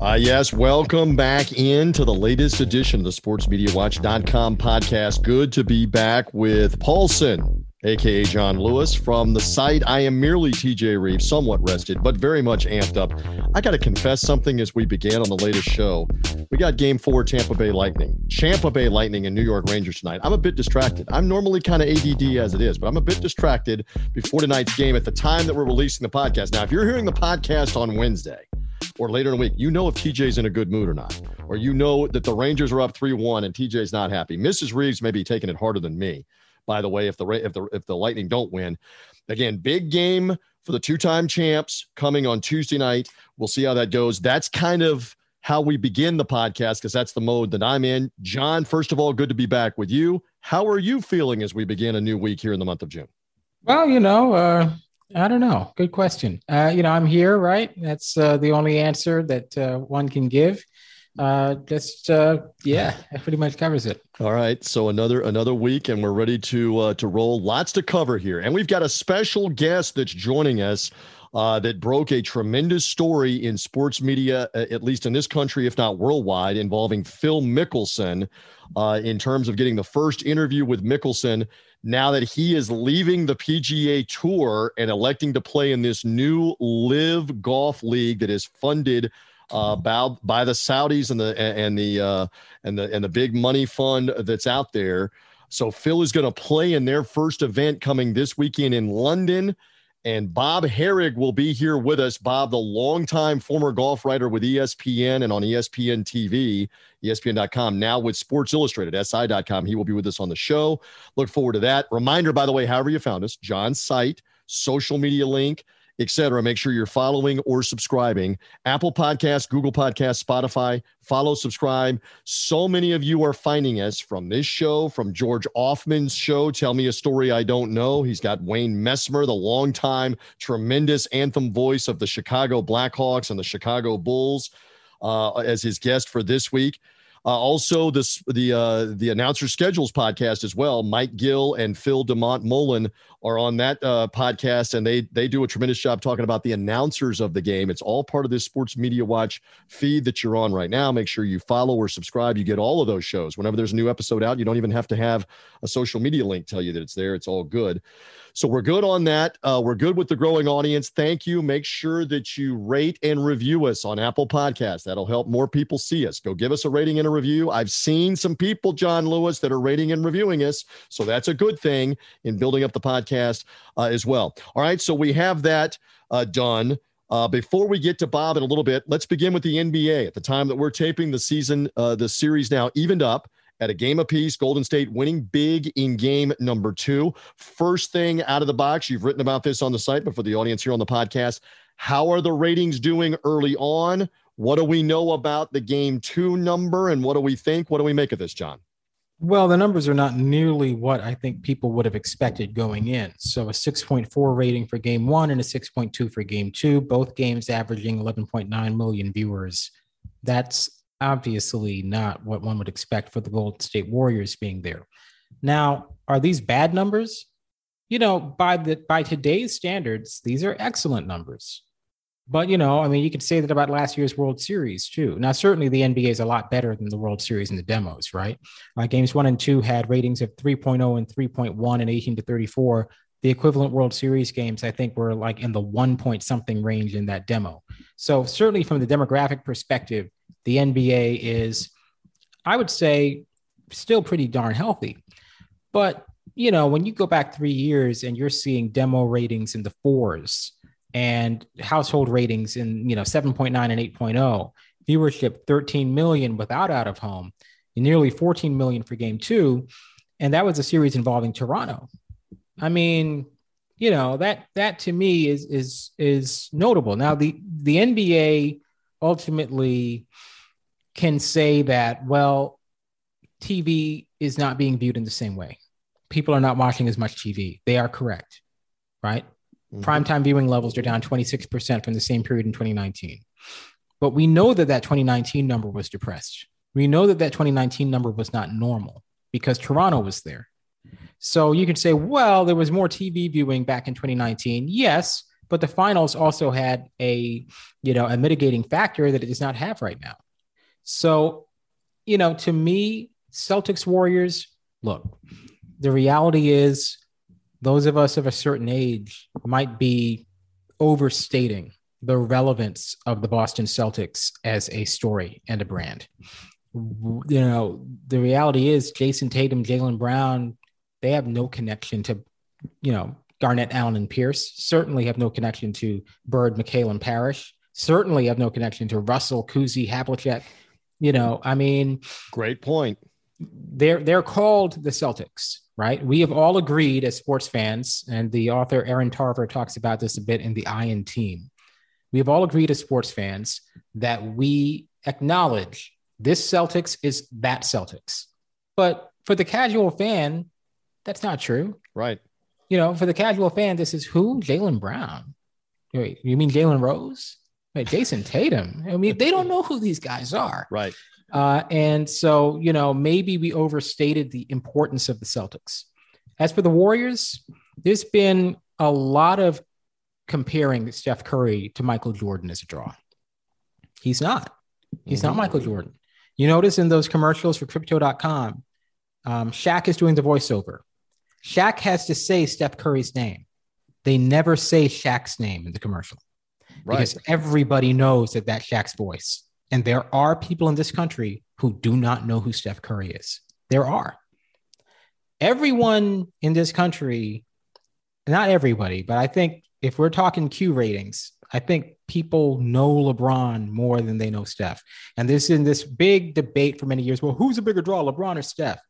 Uh, yes, welcome back into the latest edition of the sportsmediawatch.com podcast. Good to be back with Paulson, aka John Lewis, from the site. I am merely TJ Reeves, somewhat rested, but very much amped up. I got to confess something as we began on the latest show. We got game four, Tampa Bay Lightning, Tampa Bay Lightning and New York Rangers tonight. I'm a bit distracted. I'm normally kind of ADD as it is, but I'm a bit distracted before tonight's game at the time that we're releasing the podcast. Now, if you're hearing the podcast on Wednesday, or later in the week, you know if TJ's in a good mood or not, or you know that the Rangers are up three one and TJ's not happy. Mrs. Reeves may be taking it harder than me. By the way, if the if the if the Lightning don't win, again, big game for the two-time champs coming on Tuesday night. We'll see how that goes. That's kind of how we begin the podcast because that's the mode that I'm in. John, first of all, good to be back with you. How are you feeling as we begin a new week here in the month of June? Well, you know, uh, I don't know. Good question. Uh, you know, I'm here, right? That's uh, the only answer that uh, one can give. Uh, just uh, yeah, that pretty much covers it. All right, so another another week, and we're ready to uh, to roll. Lots to cover here, and we've got a special guest that's joining us. Uh, that broke a tremendous story in sports media, uh, at least in this country, if not worldwide, involving Phil Mickelson uh, in terms of getting the first interview with Mickelson now that he is leaving the PGA Tour and electing to play in this new LIV Golf League that is funded uh, by, by the Saudis and the and the uh, and the and the big money fund that's out there. So Phil is going to play in their first event coming this weekend in London. And Bob Harig will be here with us. Bob, the longtime former golf writer with ESPN and on ESPN TV, ESPN.com, now with Sports Illustrated, SI.com. He will be with us on the show. Look forward to that. Reminder, by the way, however you found us, John's site, social media link, etc. Make sure you're following or subscribing. Apple Podcasts, Google Podcasts, Spotify. Follow, subscribe. So many of you are finding us from this show, from George Ofman's show, Tell Me a Story I Don't Know. He's got Wayne Messmer, the longtime tremendous anthem voice of the Chicago Blackhawks and the Chicago Bulls, uh, as his guest for this week. Uh, also, this the uh, the announcer schedules podcast as well. Mike Gill and Phil Demont Mullen are on that uh, podcast, and they they do a tremendous job talking about the announcers of the game. It's all part of this Sports Media Watch feed that you're on right now. Make sure you follow or subscribe. You get all of those shows whenever there's a new episode out. You don't even have to have a social media link tell you that it's there. It's all good. So we're good on that. Uh, we're good with the growing audience. Thank you. Make sure that you rate and review us on Apple Podcasts. That'll help more people see us. Go give us a rating and a review. I've seen some people, John Lewis, that are rating and reviewing us. So that's a good thing in building up the podcast uh, as well. All right. So we have that uh, done. Uh, before we get to Bob in a little bit, let's begin with the NBA. At the time that we're taping the season, uh, the series now evened up at a game apiece. Golden State winning big in game number two. First thing out of the box, you've written about this on the site, but for the audience here on the podcast, how are the ratings doing early on? What do we know about the game two number, and what do we think? What do we make of this, John? Well, the numbers are not nearly what I think people would have expected going in. So a 6.4 rating for game one and a 6.2 for game two, both games averaging 11.9 million viewers. That's obviously not what one would expect for the Golden State Warriors being there. Now, are these bad numbers? You know, by the by today's standards, these are excellent numbers. But you know, I mean, you could say that about last year's World Series too. Now, certainly the NBA is a lot better than the World Series in the demos, right? Uh, games one and two had ratings of 3.0 and 3.1 and 18 to 34. The equivalent World Series games, I think, were like in the one point something range in that demo. So certainly from the demographic perspective, the NBA is, I would say, still pretty darn healthy. But you know, when you go back three years and you're seeing demo ratings in the fours and household ratings in you know 7.9 and 8.0 viewership 13 million without out of home nearly 14 million for game two. And that was a series involving toronto. I mean you know that that to me is is is notable. Now the the nba ultimately can say that well tv is not being viewed in the same way. People are not watching as much tv they are correct right Mm-hmm. Primetime viewing levels are down 26% from the same period in 2019. But we know that that 2019 number was depressed. We know that that 2019 number was not normal because Toronto was there. So you can say, well, there was more TV viewing back in 2019. Yes, but the finals also had a, you know, a mitigating factor that it does not have right now. So, you know, to me, Celtics Warriors, look, the reality is those of us of a certain age might be overstating the relevance of the Boston Celtics as a story and a brand. You know, the reality is Jayson Tatum, Jaylen Brown, they have no connection to, you know, Garnett, Allen, and Pierce. Certainly have no connection to Bird, McHale, and Parish. Certainly have no connection to Russell, Cousy, Havlicek. You know, I mean, great point. They're they're called the Celtics right? We have all agreed as sports fans, and the author Erin Tarver talks about this a bit in The I in Team. We have all agreed as sports fans that we acknowledge this Celtics is that Celtics. But for the casual fan, that's not true. Right. You know, for the casual fan, this is who? Jaylen Brown. Wait, you mean Jalen Rose? Wait, Jayson Tatum. I mean, they don't know who these guys are. Right. Uh, and so, you know, maybe we overstated the importance of the Celtics. As for the Warriors, there's been a lot of comparing Steph Curry to Michael Jordan as a draw. He's not. He's mm-hmm. not Michael Jordan. You notice in those commercials for crypto.com, um, Shaq is doing the voiceover. Shaq has to say Steph Curry's name. They never say Shaq's name in the commercial right. because everybody knows that that's Shaq's voice. And there are people in this country who do not know who Steph Curry is. There are. Everyone in this country, not everybody, but I think if we're talking Q ratings, I think people know LeBron more than they know Steph. And this is in this big debate for many years. Well, who's a bigger draw, LeBron or Steph?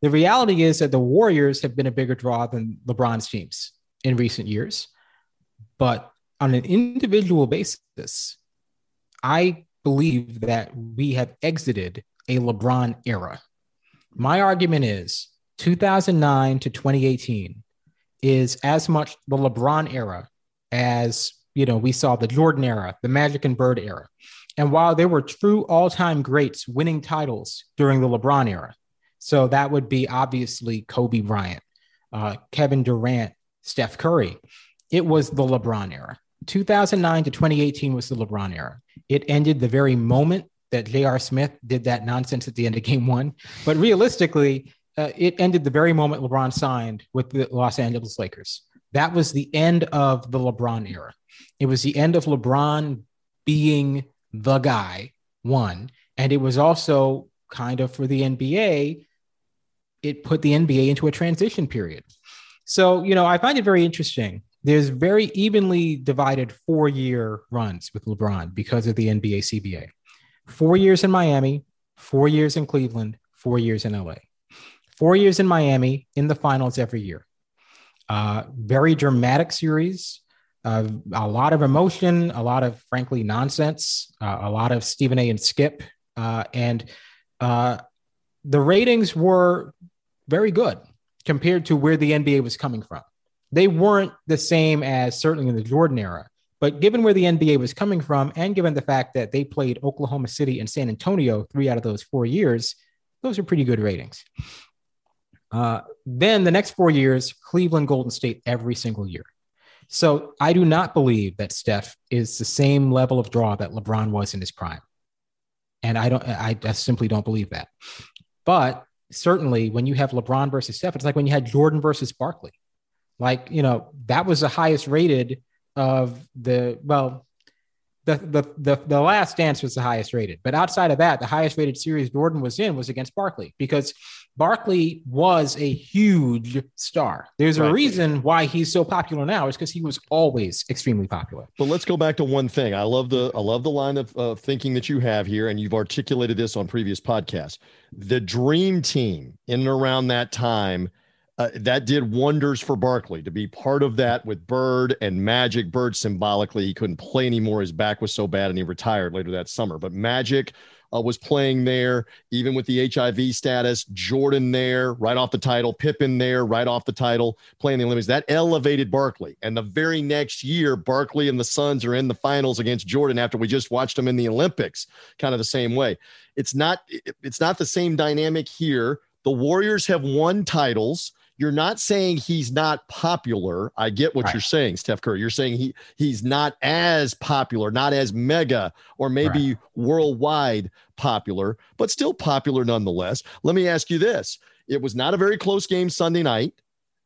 The reality is that the Warriors have been a bigger draw than LeBron's teams in recent years. But on an individual basis, I believe that we have exited a LeBron era. My argument is 2009 to 2018 is as much the LeBron era as you know we saw the Jordan era, the Magic and Bird era. And while there were true all-time greats winning titles during the LeBron era, so that would be obviously Kobe Bryant, uh, Kevin Durant, Steph Curry. It was the LeBron era. 2009 to 2018 was the LeBron era. It ended the very moment that J.R. Smith did that nonsense at the end of game one. But realistically, uh, it ended the very moment LeBron signed with the Los Angeles Lakers. That was the end of the LeBron era. It was the end of LeBron being the guy, one. And it was also kind of for the NBA, it put the NBA into a transition period. So, you know, I find it very interesting there's very evenly divided four year runs with LeBron because of the NBA CBA. Four years in Miami, four years in Cleveland, four years in LA. Four years in Miami in the finals every year. Uh, very dramatic series, uh, a lot of emotion, a lot of frankly nonsense, uh, a lot of Stephen A. and Skip, uh, and uh, the ratings were very good compared to where the NBA was coming from. They weren't the same as certainly in the Jordan era, but given where the NBA was coming from, and given the fact that they played Oklahoma City and San Antonio three out of those four years, those are pretty good ratings. Uh, then the next four years, Cleveland, Golden State every single year. So I do not believe that Steph is the same level of draw that LeBron was in his prime. And I don't, I, I simply don't believe that. But certainly when you have LeBron versus Steph, it's like when you had Jordan versus Barkley. Like, you know, that was the highest rated of the, well, the, the, the, the last dance was the highest rated. But outside of that, the highest rated series Jordan was in was against Barkley because Barkley was a huge star. There's right. a reason why he's so popular now is because he was always extremely popular. But let's go back to one thing. I love the I love the line of uh, thinking that you have here, and you've articulated this on previous podcasts. The dream team in and around that time. Uh, that did wonders for Barkley to be part of that with Bird and Magic. Bird symbolically, he couldn't play anymore. His back was so bad and he retired later that summer. But Magic uh, was playing there, even with the HIV status. Jordan there, right off the title. Pippen there, right off the title, playing the Olympics. That elevated Barkley. And the very next year, Barkley and the Suns are in the finals against Jordan after we just watched them in the Olympics, kind of the same way. It's not. It's not the same dynamic here. The Warriors have won titles you're not saying he's not popular. I get what right. you're saying, Steph Curry. You're saying he he's not as popular, not as mega or maybe right. worldwide popular, but still popular nonetheless. Let me ask you this. It was not a very close game Sunday night.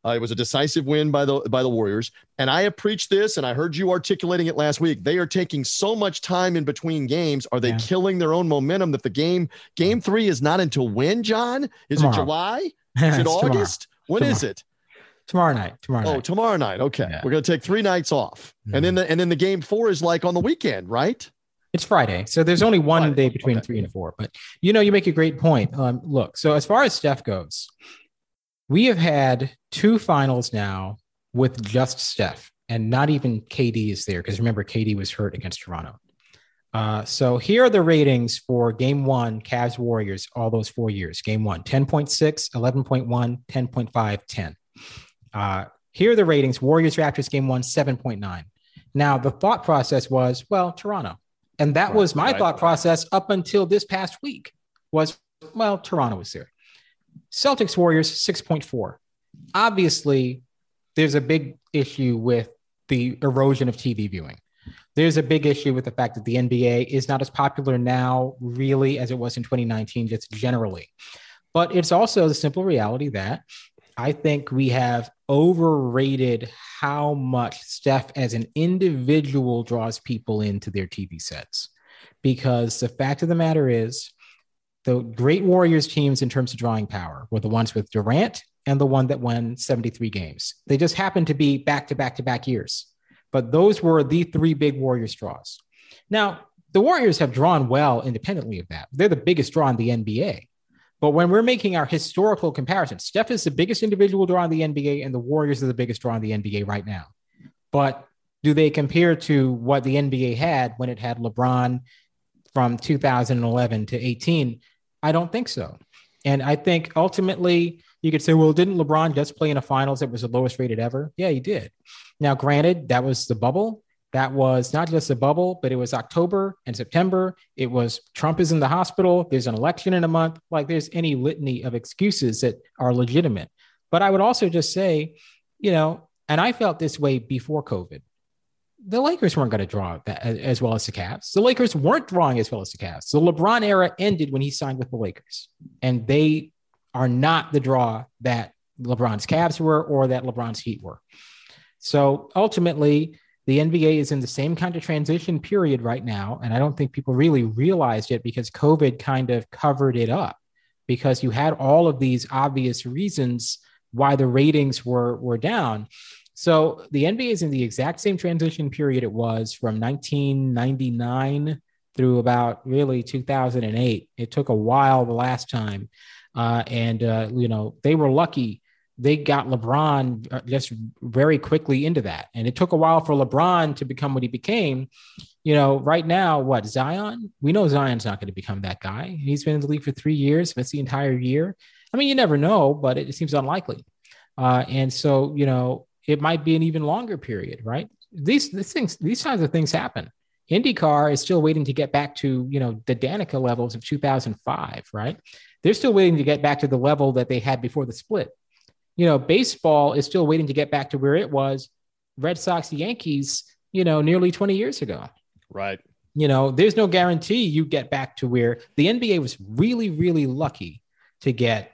Uh, it was a decisive win by the by the Warriors, and I have preached this, and I heard you articulating it last week. They are taking so much time in between games. Are they yeah. killing their own momentum? That the game game three is not until when? John is tomorrow. it July? Is it August? When tomorrow. is it? Tomorrow night. Tomorrow oh, tomorrow night. Okay. Yeah. We're gonna take three nights off. Mm-hmm. And then the and then the game four is like on the weekend, right? It's Friday. So there's only one Friday. day between okay. three and four. But you know, you make a great point. Um, look, so as far as Steph goes, we have had two finals now with just Steph, and not even KD is there because remember, KD was hurt against Toronto. Uh, so here are the ratings for game one, Cavs Warriors, all those four years. Game one, 10.6, 11.1, 10.5, 10. Uh, here are the ratings Warriors Raptors game one, 7.9. Now, the thought process was, well, Toronto. And that right, was my right, thought process up until this past week was, well, Toronto was there. Celtics Warriors, 6.4. Obviously, there's a big issue with the erosion of TV viewing there's a big issue with the fact that the NBA is not as popular now, really, as it was in 2019, just generally. But it's also the simple reality that I think we have overrated how much Steph as an individual draws people into their TV sets. Because the fact of the matter is, the great Warriors teams in terms of drawing power were the ones with Durant and the one that won 73 games. They just happened to be back to back to back years. But those were the three big Warriors draws. Now, the Warriors have drawn well independently of that. They're the biggest draw in the NBA. But when we're making our historical comparison, Steph is the biggest individual draw in the NBA, and the Warriors are the biggest draw in the NBA right now. But do they compare to what the NBA had when it had LeBron from 2011 to 18? I don't think so. And I think ultimately you could say, well, didn't LeBron just play in a finals that was the lowest rated ever? Yeah, he did. Now, granted, that was the bubble. That was not just the bubble, but it was October and September. It was Trump is in the hospital. There's an election in a month. Like there's any litany of excuses that are legitimate. But I would also just say, you know, and I felt this way before COVID. The Lakers weren't going to draw that as well as the Cavs. The Lakers weren't drawing as well as the Cavs. The LeBron era ended when he signed with the Lakers, and they are not the draw that LeBron's Cavs were or that LeBron's Heat were. So ultimately, the NBA is in the same kind of transition period right now. And I don't think people really realized it because COVID kind of covered it up because you had all of these obvious reasons why the ratings were, were down. So the NBA is in the exact same transition period it was from 1999 through about really 2008. It took a while the last time. Uh, and, uh, you know, they were lucky they got LeBron uh, just very quickly into that. And it took a while for LeBron to become what he became. You know, right now, what Zion? We know Zion's not going to become that guy. He's been in the league for three years, missed the entire year. I mean, you never know, but it, it seems unlikely. Uh, and so, you know, it might be an even longer period, right? These, these things, these kinds of things happen. IndyCar is still waiting to get back to, you know, the Danica levels of 2005, right? They're still waiting to get back to the level that they had before the split you know, baseball is still waiting to get back to where it was Red Sox, Yankees, you know, nearly 20 years ago. Right. You know, there's no guarantee you get back to where the NBA was really, really lucky to get,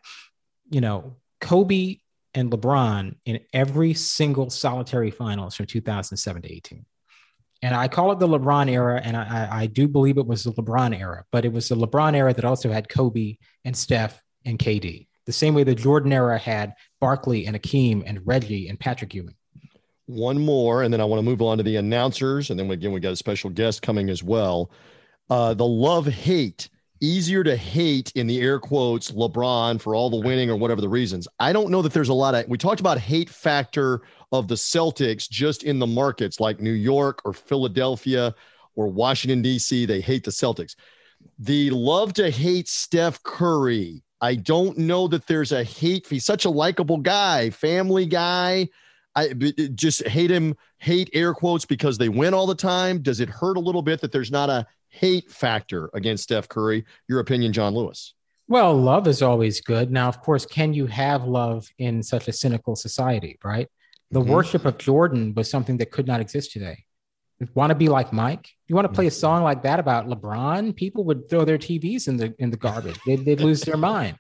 you know, Kobe and LeBron in every single solitary finals from 2007 to 18. And I call it the LeBron era, and I, I do believe it was the LeBron era, but it was the LeBron era that also had Kobe and Steph and KD the same way the Jordan era had Barkley and Akeem and Reggie and Patrick Ewing. One more, and then I want to move on to the announcers, and then again we got a special guest coming as well. Uh, the love hate easier to hate in the air quotes LeBron for all the winning or whatever the reasons. I don't know that there's a lot of we talked about hate factor of the Celtics just in the markets like New York or Philadelphia or Washington D.C. They hate the Celtics. The love to hate Steph Curry I don't know that there's a hate. He's such a likable guy, family guy. I just hate him, hate air quotes because they win all the time. Does it hurt a little bit that there's not a hate factor against Steph Curry? Your opinion, John Lewis? Well, love is always good. Now, of course, can you have love in such a cynical society, right? The mm-hmm. worship of Jordan was something that could not exist today. Want to be like Mike? You want to play a mm-hmm. song like that about LeBron? People would throw their TVs in the in the garbage. They'd, they'd lose their mind,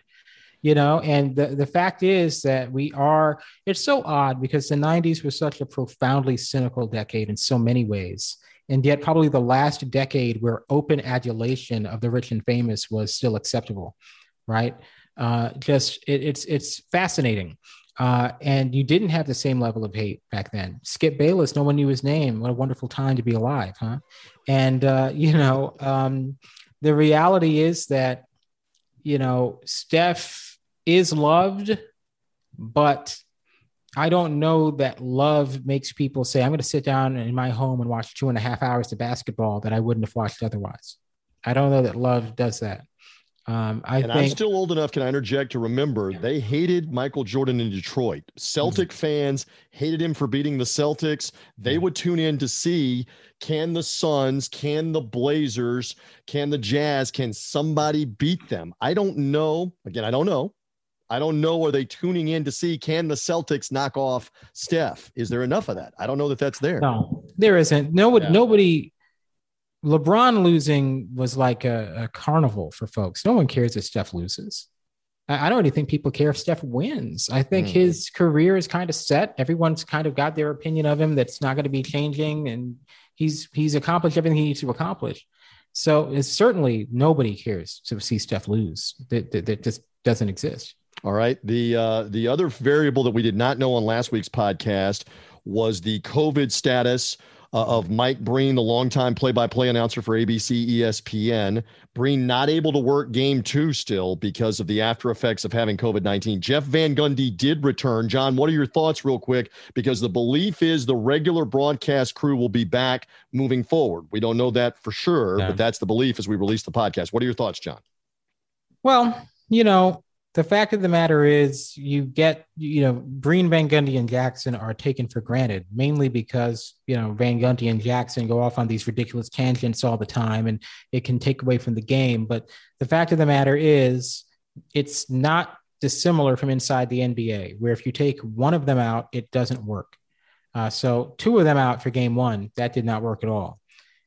you know. And the the fact is that we are. It's so odd because the '90s was such a profoundly cynical decade in so many ways, and yet probably the last decade where open adulation of the rich and famous was still acceptable, right? Uh, just it, it's it's fascinating uh, and you didn't have the same level of hate back then. Skip Bayless, no one knew his name. What a wonderful time to be alive, huh? And, uh, you know, um, the reality is that, you know, Steph is loved, but I don't know that love makes people say, I'm going to sit down in my home and watch two and a half hours of basketball that I wouldn't have watched otherwise. I don't know that love does that. Um, I and think, I'm still old enough. Can I interject to remember they hated Michael Jordan in Detroit. Celtic mm-hmm. fans hated him for beating the Celtics. They would tune in to see can the Suns, can the Blazers, can the Jazz, can somebody beat them? I don't know. Again, I don't know. I don't know. Are they tuning in to see can the Celtics knock off Steph? Is there enough of that? I don't know that that's there. No, there isn't. No, yeah. nobody LeBron losing was like a, a, carnival for folks. No one cares if Steph loses. I, I don't even think people care if Steph wins. I think mm. his career is kind of set. Everyone's kind of got their opinion of him that's not going to be changing, and he's he's accomplished everything he needs to accomplish. So it's certainly nobody cares to see Steph lose. That, that, that just doesn't exist. All right. The uh, the other variable that we did not know on last week's podcast was the COVID status uh, of Mike Breen, the longtime play-by-play announcer for ABC ESPN. Breen not able to work game two still because of the after effects of having COVID-19. Jeff Van Gundy did return. John, what are your thoughts real quick? Because the belief is the regular broadcast crew will be back moving forward. We don't know that for sure, but that's the belief as we release the podcast. What are your thoughts, John? Well, you know, the fact of the matter is you get you know Breen Van Gundy and Jackson are taken for granted mainly because you know Van Gundy and Jackson go off on these ridiculous tangents all the time and it can take away from the game. But the fact of the matter is it's not dissimilar from inside the NBA where if you take one of them out it doesn't work. Uh, so two of them out for game one that did not work at all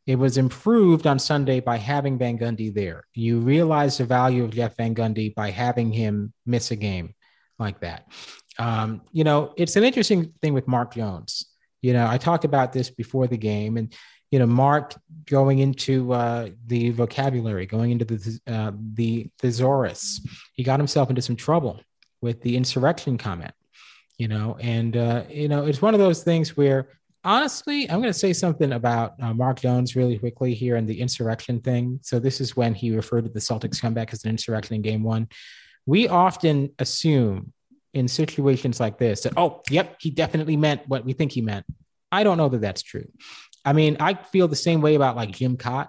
it was improved on Sunday by having Van Gundy there. You realize the value of Jeff Van Gundy by having him miss a game like that. Um, you know, it's an interesting thing with Mark Jones. You know, I talked about this before the game, and you know, Mark going into uh, the vocabulary, going into the uh, the thesaurus, he got himself into some trouble with the insurrection comment. you know, and uh, you know, it's one of those things where honestly, I'm going to say something about uh, Mark Jones really quickly here and the insurrection thing. So this is when he referred to the Celtics comeback as an insurrection in Game One. We often assume in situations like this that oh, yep, he definitely meant what we think he meant. I don't know that that's true. I mean, I feel the same way about like Jim Kaat.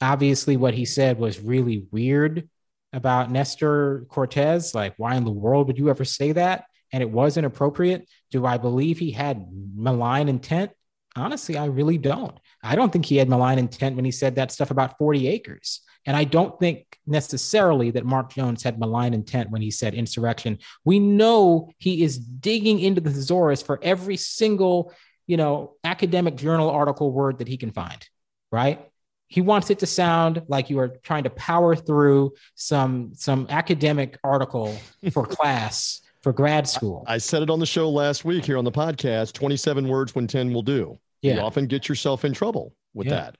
Obviously, what he said was really weird about Nestor Cortes. Like, why in the world would you ever say that? And it was inappropriate. Do I believe he had malign intent? Honestly, I really don't. I don't think he had malign intent when he said that stuff about 40 acres. And I don't think necessarily that Mark Jones had malign intent when he said insurrection. We know he is digging into the thesaurus for every single you know, academic journal article word that he can find, right? He wants it to sound like you are trying to power through some some academic article for class for grad school. I said it on the show last week here on the podcast 27 words when 10 will do. Yeah. You often get yourself in trouble with yeah. that.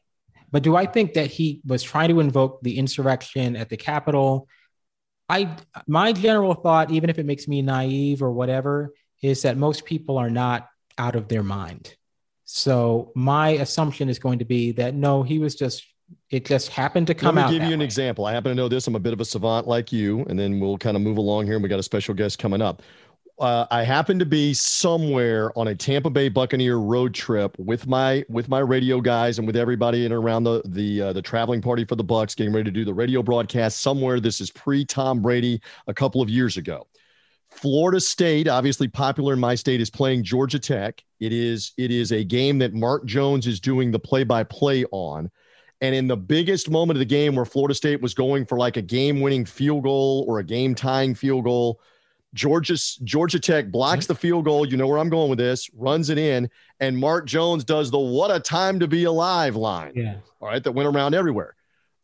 But do I think that he was trying to invoke the insurrection at the Capitol? I my general thought, even if it makes me naive or whatever, is that most people are not out of their mind. So my assumption is going to be that no, he was just it just happened to come out. Let me give you an way. example. I happen to know this. I'm a bit of a savant like you, and then we'll kind of move along here. And we got a special guest coming up. Uh, I happen to be somewhere on a Tampa Bay Buccaneer road trip with my with my radio guys and with everybody in around the the uh, the traveling party for the Bucs, getting ready to do the radio broadcast somewhere. This is pre Tom Brady a couple of years ago. Florida State, obviously popular in my state, is playing Georgia Tech. It is it is a game that Mark Jones is doing the play-by-play on. And in the biggest moment of the game where Florida State was going for like a game-winning field goal or a game-tying field goal, Georgia Georgia Tech blocks the field goal. You know where I'm going with this, runs it in, and Mark Jones does the what a time to be alive line. Yeah. All right, that went around everywhere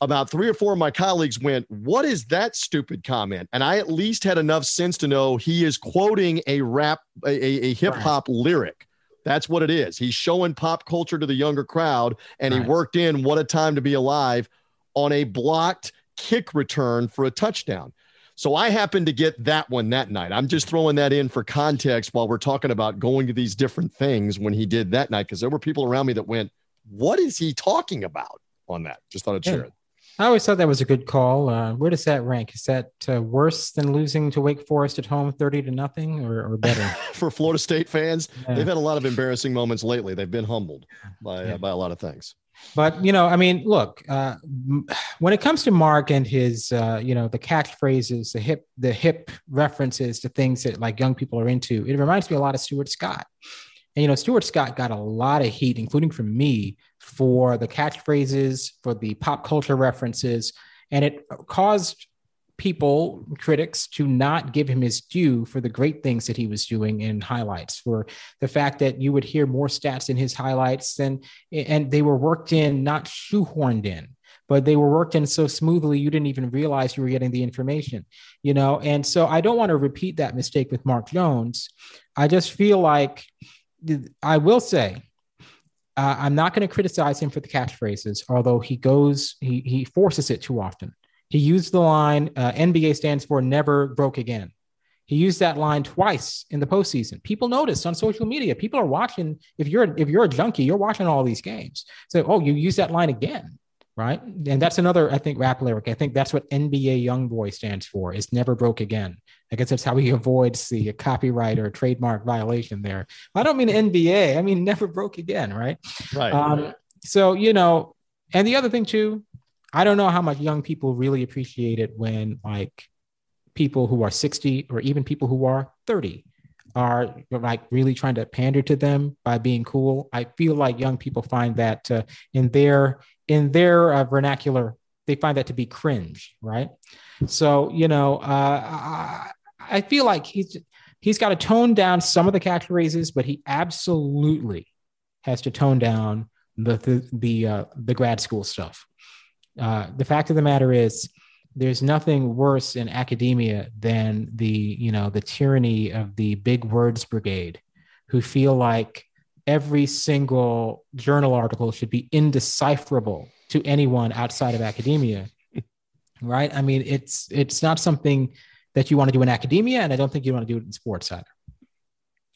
about three or four of my colleagues went, What is that stupid comment? And I at least had enough sense to know he is quoting a rap, a, a, a hip hop right. lyric. That's what it is. He's showing pop culture to the younger crowd, and right. he worked in What a Time to Be Alive on a blocked kick return for a touchdown. So I happened to get that one that night. I'm just throwing that in for context while we're talking about going to these different things when he did that night, because there were people around me that went, What is he talking about on that? Just thought I'd share it. I always thought that was a good call. Uh, where does that rank? Is that uh, worse than losing to Wake Forest at home, thirty to nothing, or, or better? For Florida State fans, yeah. they've had a lot of embarrassing moments lately. They've been humbled by yeah. uh, by a lot of things. But you know, I mean, look, uh, when it comes to Mark and his, uh, you know, the catchphrases, the hip, the hip references to things that like young people are into, it reminds me a lot of Stuart Scott. And you know, Stuart Scott got a lot of heat, including from me, for the catchphrases, for the pop culture references, and it caused people, critics, to not give him his due for the great things that he was doing in highlights, for the fact that you would hear more stats in his highlights than, and they were worked in, not shoehorned in but they were worked in so smoothly you didn't even realize you were getting the information you know? And so i don't want to repeat that mistake with mark jones. I just feel like I will say, uh, I'm not going to criticize him for the catchphrases, although he goes, he, he forces it too often. He used the line, uh, NBA stands for never broke again. He used that line twice in the postseason. People noticed on social media. People are watching. If you're if you're a junkie, you're watching all these games. So, oh, you use that line again right? And that's another, I think, rap lyric. I think that's what NBA YoungBoy stands for. Is never broke again. I guess that's how he avoids the copyright or trademark violation there. I don't mean NBA. I mean never broke again, right? Right. Um, so you know, and the other thing too, I don't know how much young people really appreciate it when like people who are 60 or even people who are 30 are like really trying to pander to them by being cool. I feel like young people find that uh, in their in their uh, vernacular, they find that to be cringe, right? So, you know, uh, I, feel like he's he's got to tone down some of the catchphrases, but he absolutely has to tone down the the the, uh, the grad school stuff. Uh, the fact of the matter is, there's nothing worse in academia than the you know the tyranny of the big words brigade, who feel like every single journal article should be indecipherable to anyone outside of academia right? I mean it's it's not something that you want to do in academia and i don't think you want to do it in sports either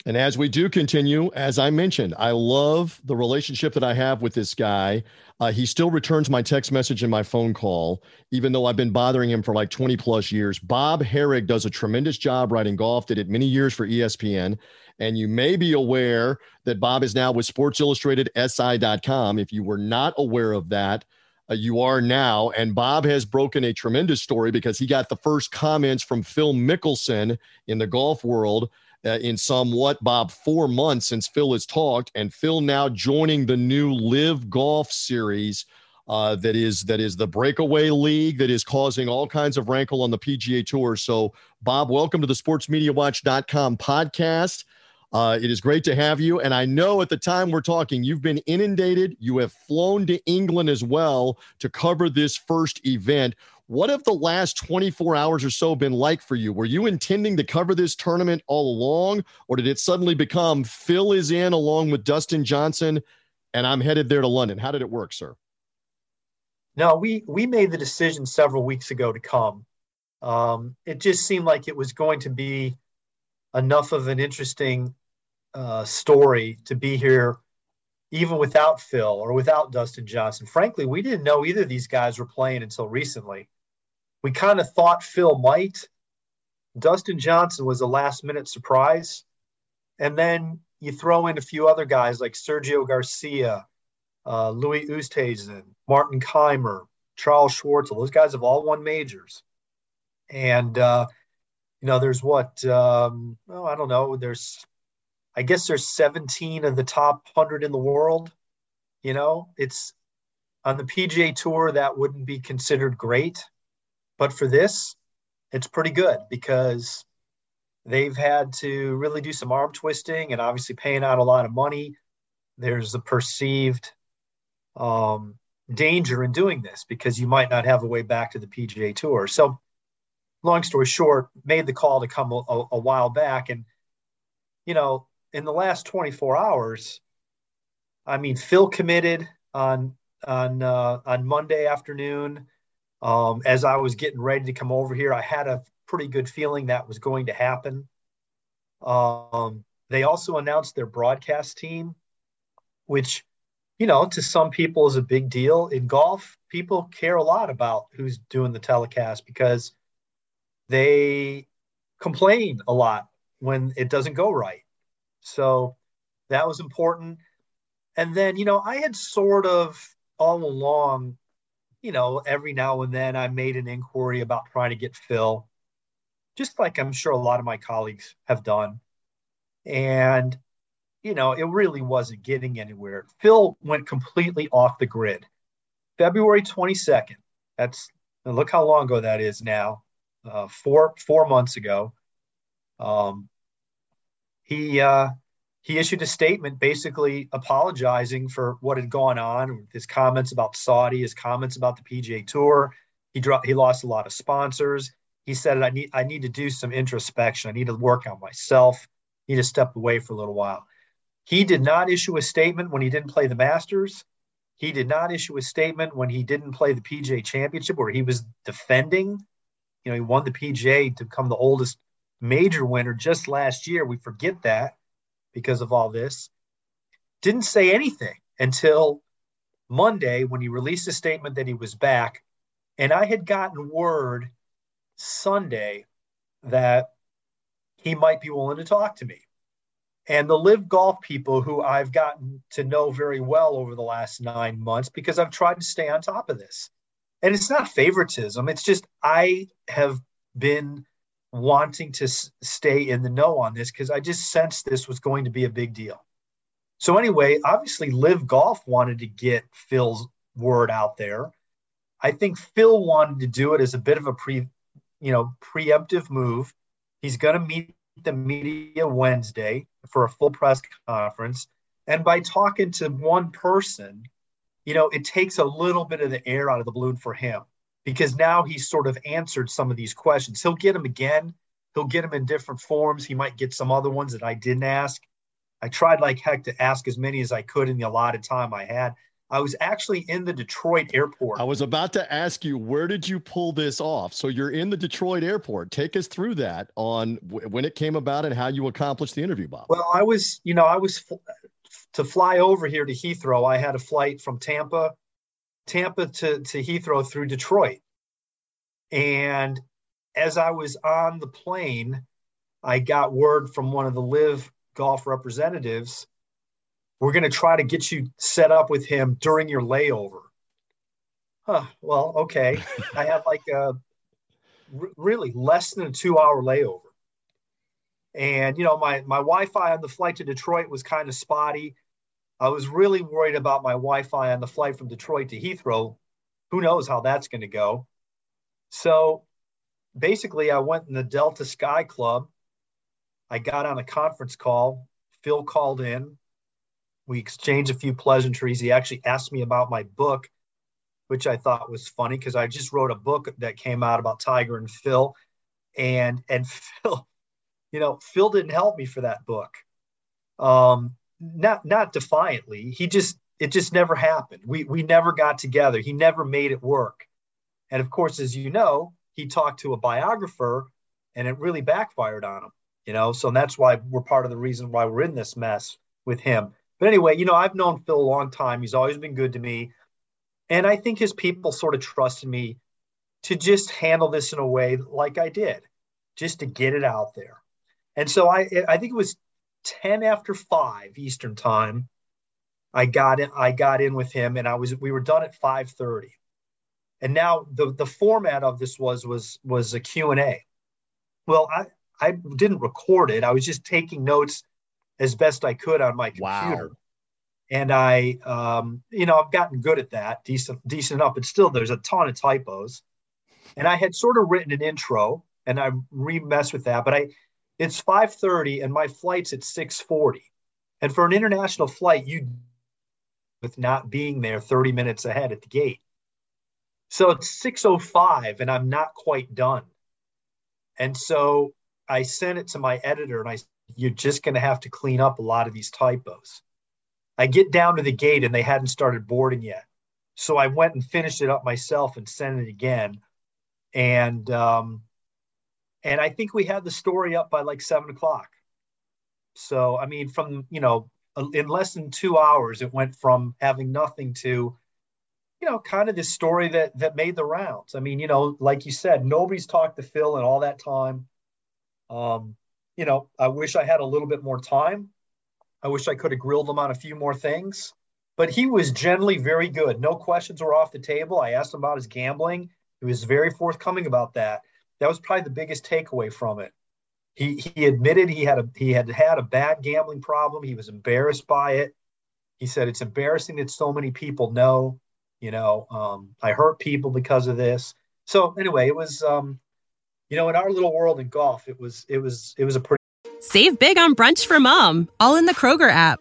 And as we do continue, as I mentioned, I love the relationship that I have with this guy. Uh, he still returns my text message and my phone call, even though I've been bothering him for like 20 plus years. Bob Harig does a tremendous job writing golf, did it many years for ESPN. And you may be aware that Bob is now with Sports Illustrated SI.com. If you were not aware of that, uh, you are now. And Bob has broken a tremendous story because he got the first comments from Phil Mickelson in the golf world uh, in somewhat, Bob, four months since Phil has talked. And Phil now joining the new LIV Golf Series. Uh, that is that is the breakaway league that is causing all kinds of rankle on the PGA Tour. So, Bob, welcome to the SportsMediaWatch.com podcast. Uh, it is great to have you. And I know at the time we're talking, you've been inundated. You have flown to England as well to cover this first event. What have the last 24 hours or so been like for you? Were you intending to cover this tournament all along, or did it suddenly become Phil is in along with Dustin Johnson and I'm headed there to London? How did it work, sir? No, we we made the decision several weeks ago to come. Um, it just seemed like it was going to be enough of an interesting uh, story to be here, even without Phil or without Dustin Johnson. Frankly, we didn't know either of these guys were playing until recently. We kind of thought Phil might. Dustin Johnson was a last minute surprise. And then you throw in a few other guys like Sergio Garcia, uh, Louis Oosthuizen, Martin Kaymer, Charles Schwartzel. Those guys have all won majors. And uh, you know, there's what, um, oh, I don't know, there's, I guess there's 17 of the top 100 in the world. You know, it's on the PGA Tour, that wouldn't be considered great. But for this, it's pretty good because they've had to really do some arm twisting and obviously paying out a lot of money. There's a perceived um, danger in doing this because you might not have a way back to the PGA Tour. So long story short, made the call to come a, a, while back. And, you know, in the last 24 hours, I mean, Phil committed on on uh, on Monday afternoon. Um, as I was getting ready to come over here, I had a pretty good feeling that was going to happen. Um, they also announced their broadcast team, which, you know, to some people is a big deal. In golf, people care a lot about who's doing the telecast because they complain a lot when it doesn't go right. So that was important. And then, you know, I had sort of all along, you know, every now and then I made an inquiry about trying to get Phil, just like I'm sure a lot of my colleagues have done. And, you know, it really wasn't getting anywhere. Phil went completely off the grid. February 22nd. That's look how long ago that is now uh, four four months ago. Um, he uh, he issued a statement basically apologizing for what had gone on, his comments about Saudi, his comments about the PGA Tour. He dropped, he lost a lot of sponsors. He said, "I need I need to do some introspection. I need to work on myself. I need to step away for a little while." He did not issue a statement when he didn't play the Masters. He did not issue a statement when he didn't play the PGA Championship, where he was defending you know, he won the PGA to become the oldest major winner just last year. We forget that because of all this. Didn't say anything until Monday when he released a statement that he was back. And I had gotten word Sunday that he might be willing to talk to me. And the LIV Golf people who I've gotten to know very well over the last nine months because I've tried to stay on top of this and it's not favoritism. It's just I have been wanting to s- stay in the know on this because I just sensed this was going to be a big deal. So anyway, obviously, LIV Golf wanted to get Phil's word out there. I think Phil wanted to do it as a bit of a pre, you know, preemptive move. He's going to meet the media Wednesday for a full press conference, and by talking to one person, you know, it takes a little bit of the air out of the balloon for him because now he's sort of answered some of these questions. He'll get them again. He'll get them in different forms. He might get some other ones that I didn't ask. I tried like heck to ask as many as I could in the allotted time I had. I was actually in the Detroit airport. I was about to ask you, where did you pull this off? So you're in the Detroit airport. Take us through that on w- when it came about and how you accomplished the interview, Bob. Well, I was, you know, I was f- to fly over here to Heathrow. I had a flight from Tampa, Tampa to, to Heathrow through Detroit. And as I was on the plane, I got word from one of the LIV Golf representatives we're going to try to get you set up with him during your layover. Huh. Well, okay. I had like a r- really less than a two hour layover. And, you know, my, my Wi Fi on the flight to Detroit was kind of spotty. I was really worried about my Wi Fi on the flight from Detroit to Heathrow. Who knows how that's going to go? So basically, I went in the Delta Sky Club. I got on a conference call. Phil called in we exchanged a few pleasantries. He actually asked me about my book, which I thought was funny because I just wrote a book that came out about Tiger and Phil, and and Phil, you know, Phil didn't help me for that book. Um, not not defiantly. He just it just never happened. We we never got together. He never made it work. And of course, as you know, he talked to a biographer, and it really backfired on him. You know, so that's why we're part of the reason why we're in this mess with him. But anyway, you know, I've known Phil a long time. He's always been good to me. And I think his people sort of trusted me to just handle this in a way like I did, just to get it out there. And so I I think it was 10 after 5 Eastern time. I got in I got in with him and I was we were done at 5:30. And now the the format of this was was was a Q&A. Well, I I didn't record it. I was just taking notes as best I could on my computer. Wow. And I, um, you know, I've gotten good at that, decent, decent enough, but still there's a ton of typos. And I had sort of written an intro and I re-messed with that, but I, it's 5.30 and my flight's at 6.40. And for an international flight, you with not being there 30 minutes ahead at the gate. So it's 6.05 and I'm not quite done. And so I sent it to my editor and I you're just going to have to clean up a lot of these typos. I get down to the gate and they hadn't started boarding yet. So I went and finished it up myself and sent it again. And, um, and I think we had the story up by like seven o'clock. So, I mean, from, you know, in less than two hours, it went from having nothing to, you know, kind of this story that, that made the rounds. I mean, you know, like you said, nobody's talked to Phil in all that time. Um, you know, I wish I had a little bit more time. I wish I could have grilled him on a few more things, but he was generally very good. No questions were off the table. I asked him about his gambling. He was very forthcoming about that. That was probably the biggest takeaway from it. He he admitted he had a he had had a bad gambling problem. He was embarrassed by it. He said it's embarrassing that so many people know. You know, um, I hurt people because of this. So anyway, it was um, you know, in our little world in golf, it was it was it was a pretty Save big on brunch for mom, all in the Kroger app.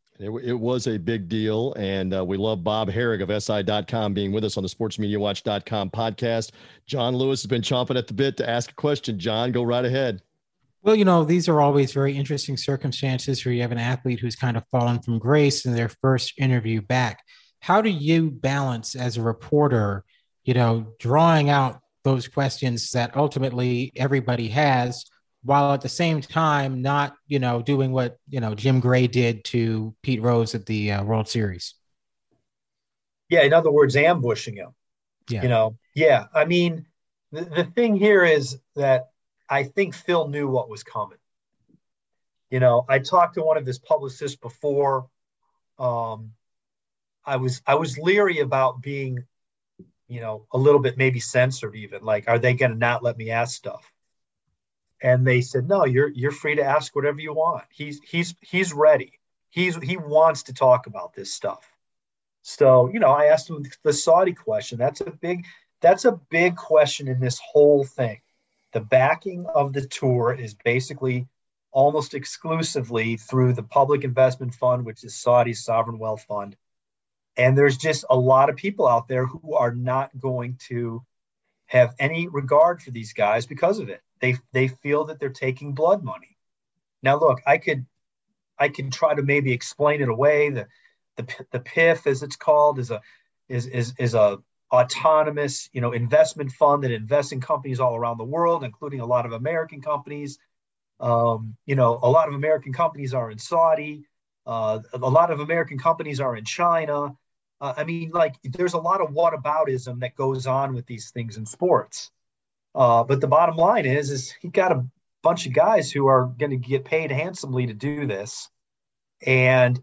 It, it was a big deal. And uh, we love Bob Harig of SI.com being with us on the sportsmediawatch.com podcast. John Lewis has been chomping at the bit to ask a question. John, go right ahead. Well, you know, these are always very interesting circumstances where you have an athlete who's kind of fallen from grace in their first interview back. How do you balance as a reporter, you know, drawing out those questions that ultimately everybody has while at the same time not you know doing what you know jim gray did to pete rose at the uh, world series yeah in other words ambushing him yeah. you know yeah i mean the, the thing here is that i think phil knew what was coming you know i talked to one of his publicists before um, i was i was leery about being you know, a little bit maybe censored even. Like, are they going to not let me ask stuff? And they said, no, you're you're free to ask whatever you want. He's he's he's ready. He's he wants to talk about this stuff. So, you know, I asked him the Saudi question. That's a big that's a big question in this whole thing. The backing of the tour is basically almost exclusively through the public investment fund, which is Saudi's sovereign wealth fund. And there's just a lot of people out there who are not going to have any regard for these guys because of it. They they feel that they're taking blood money. Now, look, I could I could try to maybe explain it away. The the the PIF, as it's called, is a is is is a autonomous you know investment fund that invests in companies all around the world, including a lot of American companies. Um, you know, a lot of American companies are in Saudi. Uh, a lot of American companies are in China. Uh, I mean, like, there's a lot of whataboutism that goes on with these things in sports. Uh, but the bottom line is, is he got a bunch of guys who are going to get paid handsomely to do this. And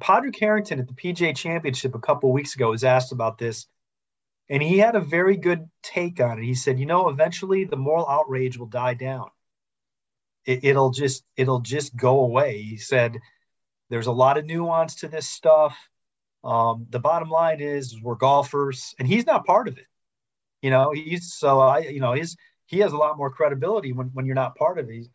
Padraig Harrington at the PGA Championship a couple weeks ago was asked about this, and he had a very good take on it. He said, "You know, eventually the moral outrage will die down. It, it'll just it'll just go away." He said, "There's a lot of nuance to this stuff. Um, the bottom line is we're golfers, and he's not part of it. You know, he's so I you know his he has a lot more credibility when when you're not part of these.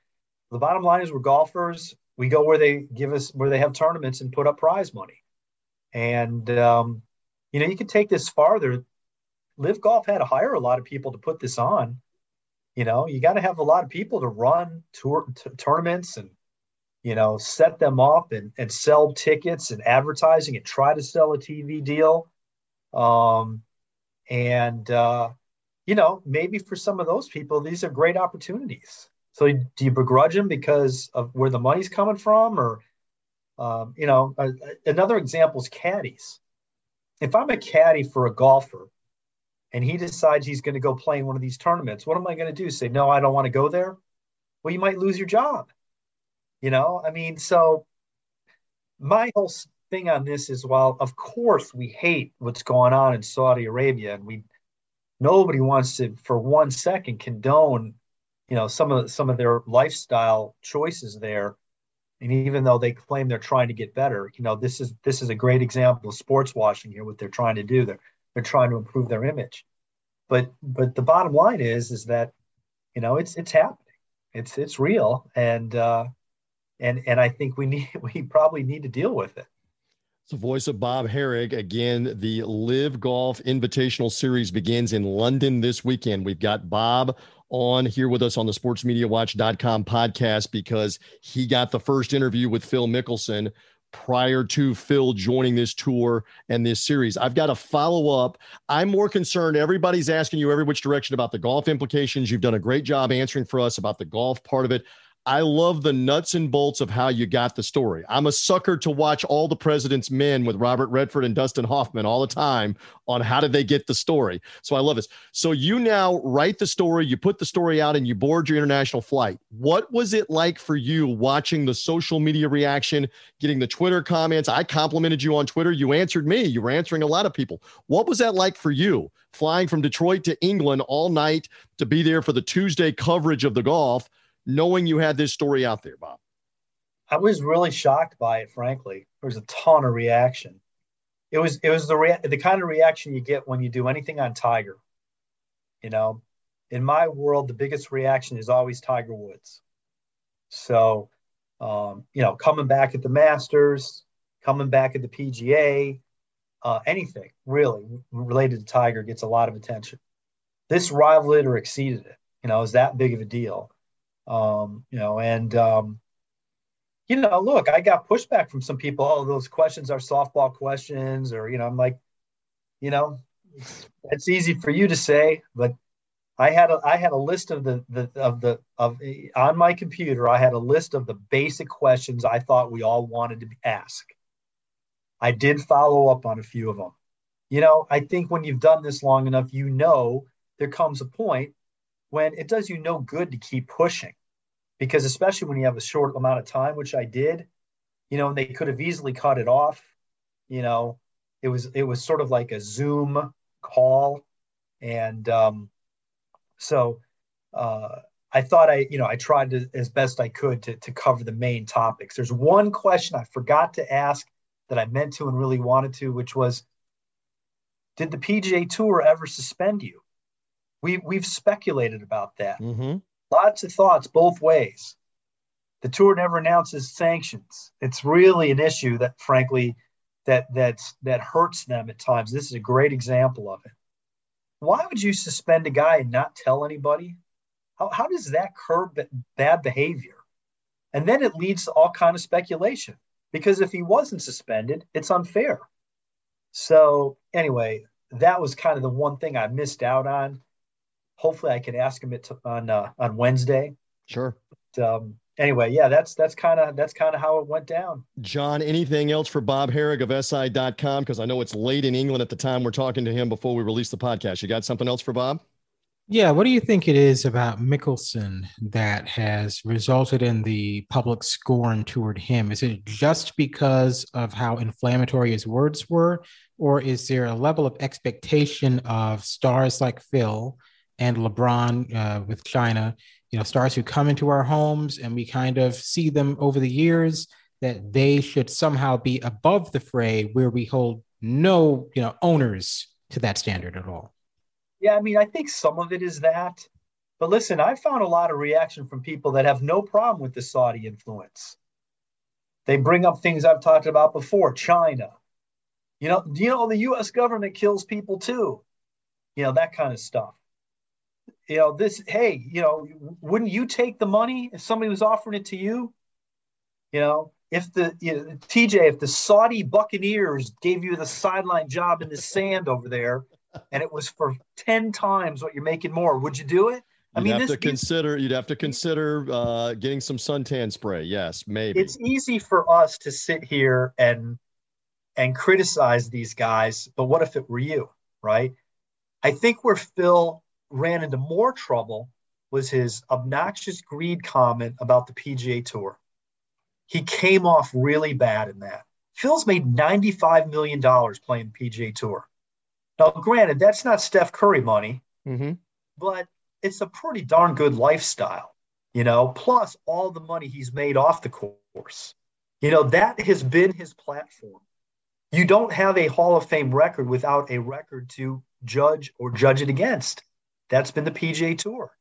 The bottom line is we're golfers. We go where they give us where they have tournaments and put up prize money. And um, you know you can take this farther. LIV Golf had to hire a lot of people to put this on. You know you got to have a lot of people to run tour t- tournaments and you know set them up and, and sell tickets and advertising and try to sell a tv deal. Um, and uh, you know maybe for some of those people these are great opportunities so do you begrudge them because of where the money's coming from, or um, you know, uh, another example is caddies. If I'm a caddy for a golfer, and he decides he's going to go play in one of these tournaments, what am I going to do? Say no, I don't want to go there. Well, you might lose your job. You know, I mean, so my whole thing on this is while of course we hate what's going on in Saudi Arabia, and we nobody wants to for one second condone you know some of some of their lifestyle choices there. And even though they claim they're trying to get better you know this is this is a great example of sports washing here what they're trying to do. They're they're trying to improve their image. But but the bottom line is is that you know it's it's happening. It's it's real. And uh and and i think we need we probably need to deal with it the voice of Bob Harig. Again, the LIV Golf Invitational Series begins in London this weekend. We've got Bob on here with us on the sportsmediawatch.com podcast because he got the first interview with Phil Mickelson prior to Phil joining this tour and this series. I've got to follow up. I'm more concerned. Everybody's asking you every which direction about the golf implications. You've done a great job answering for us about the golf part of it. I love the nuts and bolts of how you got the story. I'm a sucker to watch all the President's Men with Robert Redford and Dustin Hoffman all the time on how did they get the story. So I love this. So you now write the story, you put the story out, and you board your international flight. What was it like for you watching the social media reaction, getting the Twitter comments? I complimented you on Twitter. You answered me. You were answering a lot of people. What was that like for you, flying from Detroit to England all night to be there for the Tuesday coverage of the golf? Knowing you had this story out there, Bob? I was really shocked by it, frankly. There was a ton of reaction. It was it was the rea- the kind of reaction you get when you do anything on Tiger. You know, in my world, the biggest reaction is always Tiger Woods. So, um, you know, coming back at the Masters, coming back at the PGA, uh, anything really related to Tiger gets a lot of attention. This rivaled it or exceeded it. You know, is that big of a deal? Um, you know, and um, you know, look, I got pushback from some people. Oh, those questions are softball questions, or you know, I'm like, you know, it's easy for you to say, but I had a I had a list of the the of the of on my computer. I had a list of the basic questions I thought we all wanted to ask. I did follow up on a few of them. You know, I think when you've done this long enough, you know there comes a point when it does you no good to keep pushing because especially when you have a short amount of time which i did you know they could have easily cut it off you know it was it was sort of like a zoom call and um, so uh, i thought i you know i tried to as best i could to, to cover the main topics there's one question i forgot to ask that I meant to and really wanted to, which was did the PGA Tour ever suspend you? We, we've speculated about that. Mm-hmm. Lots of thoughts both ways. The tour never announces sanctions. It's really an issue that, frankly, that that's that hurts them at times. This is a great example of it. Why would you suspend a guy and not tell anybody? How, how does that curb bad behavior? And then it leads to all kind of speculation because if he wasn't suspended, it's unfair. So anyway, that was kind of the one thing I missed out on. Hopefully, I can ask him it to, on uh, on Wednesday. Sure. But, um, anyway, yeah, that's that's kind of that's kind of how it went down. John, anything else for Bob Harig of SI.com? Because I know it's late in England at the time we're talking to him before we release the podcast. You got something else for Bob? Yeah, what do you think it is about Mickelson that has resulted in the public scorn toward him? Is it just because of how inflammatory his words were, or is there a level of expectation of stars like Phil and LeBron uh, with China you know stars who come into our homes and we kind of see them over the years that they should somehow be above the fray where we hold no you know owners to that standard at all. Yeah i mean i think some of it is that. But listen i found a lot of reaction from people that have no problem with the saudi influence. They bring up things i've talked about before china. You know you know the us government kills people too? You know that kind of stuff you know this hey you know wouldn't you take the money if somebody was offering it to you you know if the you know, tj if the saudi buccaneers gave you the sideline job in the sand over there and it was for 10 times what you're making more would you do it I you'd mean, have this, to consider. You'd have to consider uh, getting some suntan spray. Yes, maybe. It's easy for us to sit here and and criticize these guys, but what if it were you, right? I think where Phil ran into more trouble was his obnoxious greed comment about the PGA Tour. He came off really bad in that. Phil's made $95 million playing PGA Tour. Now, granted, that's not Steph Curry money, mm-hmm. but it's a pretty darn good lifestyle, you know, plus all the money he's made off the course. You know, that has been his platform. You don't have a Hall of Fame record without a record to judge or judge it against. That's been the PGA Tour,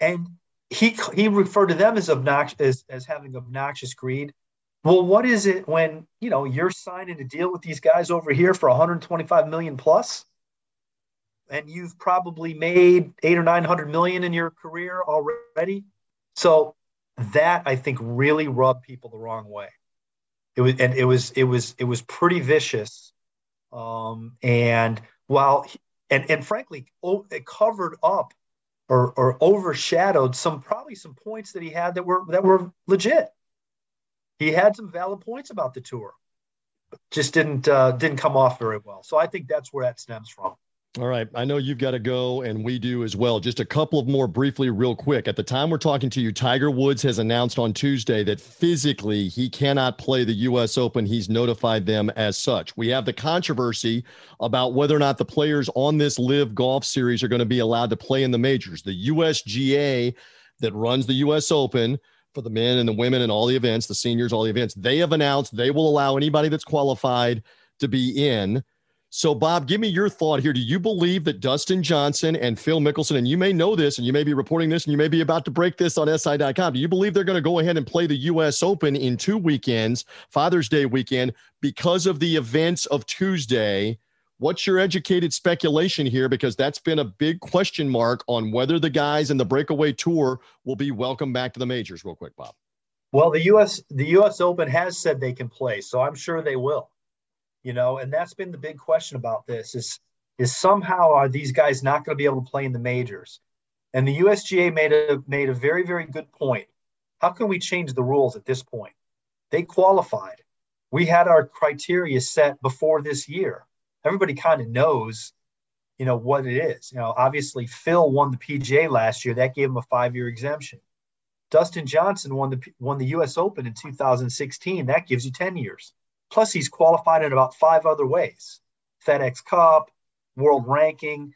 and he he referred to them as obnoxious as, as having obnoxious greed. Well, what is it when you know you're signing a deal with these guys over here for 125 million plus, and you've probably made eight or nine hundred million in your career already? So that I think really rubbed people the wrong way. It was and it was it was it was pretty vicious. Um, and while and and frankly, it covered up or or overshadowed some probably some points that he had that were that were legit. He had some valid points about the tour, just didn't uh, didn't come off very well. So I think that's where that stems from. All right. I know you've got to go, and we do as well. Just a couple of more briefly, real quick. At the time we're talking to you, Tiger Woods has announced on Tuesday that physically he cannot play the U.S. Open. He's notified them as such. We have the controversy about whether or not the players on this LIV Golf series are going to be allowed to play in the majors. The USGA that runs the U.S. Open for the men and the women and all the events, the seniors, all the events, they have announced they will allow anybody that's qualified to be in. So, Bob, give me your thought here. Do you believe that Dustin Johnson and Phil Mickelson, and you may know this, and you may be reporting this, and you may be about to break this on SI.com, do you believe they're going to go ahead and play the U.S. Open in two weekends, Father's Day weekend, because of the events of Tuesday? What's your educated speculation here? Because that's been a big question mark on whether the guys in the breakaway tour will be welcome back to the majors. Real quick, Bob. Well, the U.S. the U.S. Open has said they can play, so I'm sure they will you know, and that's been the big question about this is is somehow are these guys not going to be able to play in the majors? And the USGA made a made a very very good point. How can we change the rules at this point? They qualified. We had our criteria set before this year. Everybody kind of knows, you know, what it is. You know, obviously Phil won the PGA last year. That gave him a five-year exemption. Dustin Johnson won the won the U.S. Open in 2016. That gives you 10 years. Plus, he's qualified in about five other ways FedEx Cup, world ranking.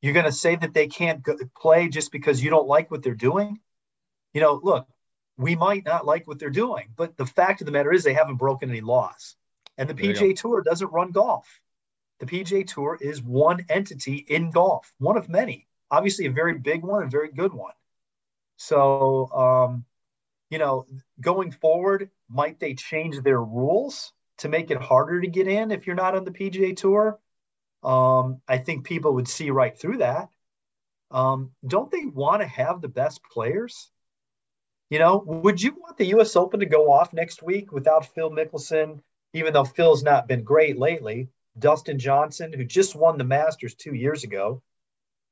You're going to say that they can't go, play just because you don't like what they're doing? You know, look, we might not like what they're doing, but the fact of the matter is they haven't broken any laws. And the PGA Tour doesn't run golf. The PGA Tour is one entity in golf, one of many. Obviously, a very big one, a very good one. So, um, you know, going forward, might they change their rules to make it harder to get in if you're not on the PGA Tour? Um, I think people would see right through that. Um, don't they want to have the best players? You know, would you want the U.S. Open to go off next week without Phil Mickelson, even though Phil's not been great lately? Dustin Johnson, who just won the Masters two years ago.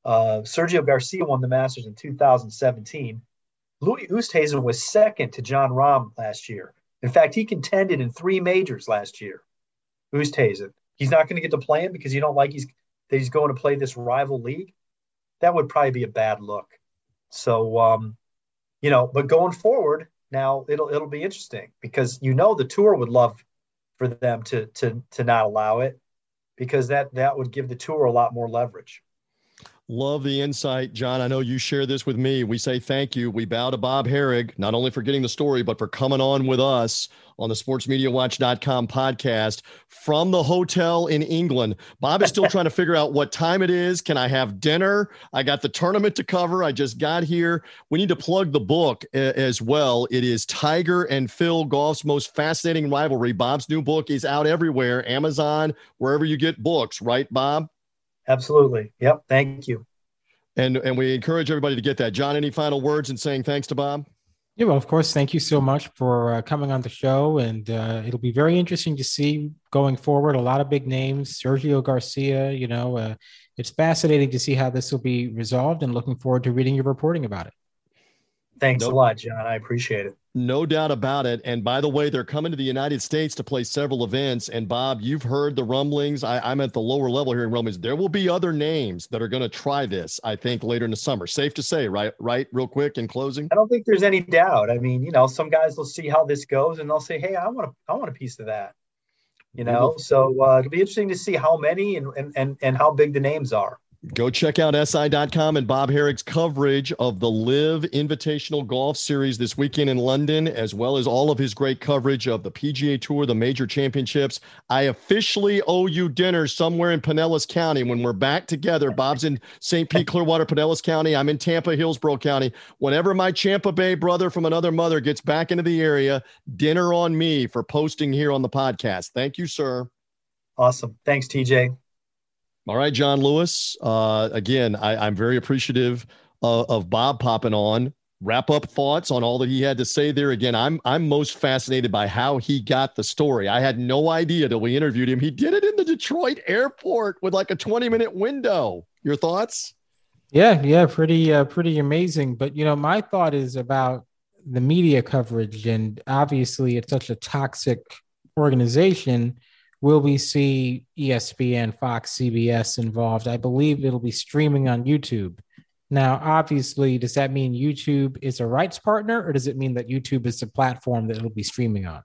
Uh, Sergio Garcia won the Masters in 2017. Louis Oosthuizen was second to Jon Rahm last year. In fact, he contended in three majors last year. Oosthuizen. He's not going to get to play him because you don't like he's that he's going to play this rival league. That would probably be a bad look. So, um, you know, but going forward, now it'll it'll be interesting because you know the tour would love for them to to to not allow it because that that would give the tour a lot more leverage. Love the insight, John. I know you share this with me. We say thank you. We bow to Bob Harig, not only for getting the story, but for coming on with us on the sportsmediawatch.com podcast from the hotel in England. Bob is still trying to figure out what time it is. Can I have dinner? I got the tournament to cover. I just got here. We need to plug the book as well. It is Tiger and Phil Golf's most fascinating rivalry. Bob's new book is out everywhere, Amazon, wherever you get books, right, Bob? Absolutely. Yep. Thank you. And and we encourage everybody to get that. John, any final words and saying thanks to Bob? Yeah, well, of course. Thank you so much for uh, coming on the show, and uh, it'll be very interesting to see going forward. A lot of big names, Sergio Garcia. You know, uh, it's fascinating to see how this will be resolved, and looking forward to reading your reporting about it. Thanks nope. a lot, John. I appreciate it. No doubt about it. And by the way, they're coming to the United States to play several events. And Bob, you've heard the rumblings. I, am at the lower level here in rumblings. There will be other names that are going to try this, I think, later in the summer. Safe to say, right? Right, real quick in closing. I don't think there's any doubt. I mean, you know, some guys will see how this goes and they'll say, Hey, I want to I want a piece of that. You know, so uh, it'll be interesting to see how many and, and and and how big the names are. Go check out SI.com and Bob Harig's coverage of the LIV Invitational Golf Series this weekend in London, as well as all of his great coverage of the PGA Tour, the major championships. I officially owe you dinner somewhere in Pinellas County when we're back together. Bob's in St. Pete, Clearwater, Pinellas County. I'm in Tampa, Hillsborough County. Whenever my Champa Bay brother from another mother gets back into the area, dinner on me for posting here on the podcast. Thank you, sir. Awesome. Thanks, TJ. All right, John Lewis. Uh, again, I, am very appreciative of, of Bob popping on. Wrap up thoughts on all that he had to say there. Again, I'm I'm most fascinated by how he got the story. I had no idea till we interviewed him. He did it in the Detroit airport with like a 20 minute window. Your thoughts? Yeah, yeah, pretty uh, pretty amazing. But you know, my thought is about the media coverage, and obviously, it's such a toxic organization will we see ESPN, Fox, CBS involved? I believe it'll be streaming on YouTube. Now, obviously, does that mean YouTube is a rights partner, or does it mean that YouTube is the platform that it'll be streaming on?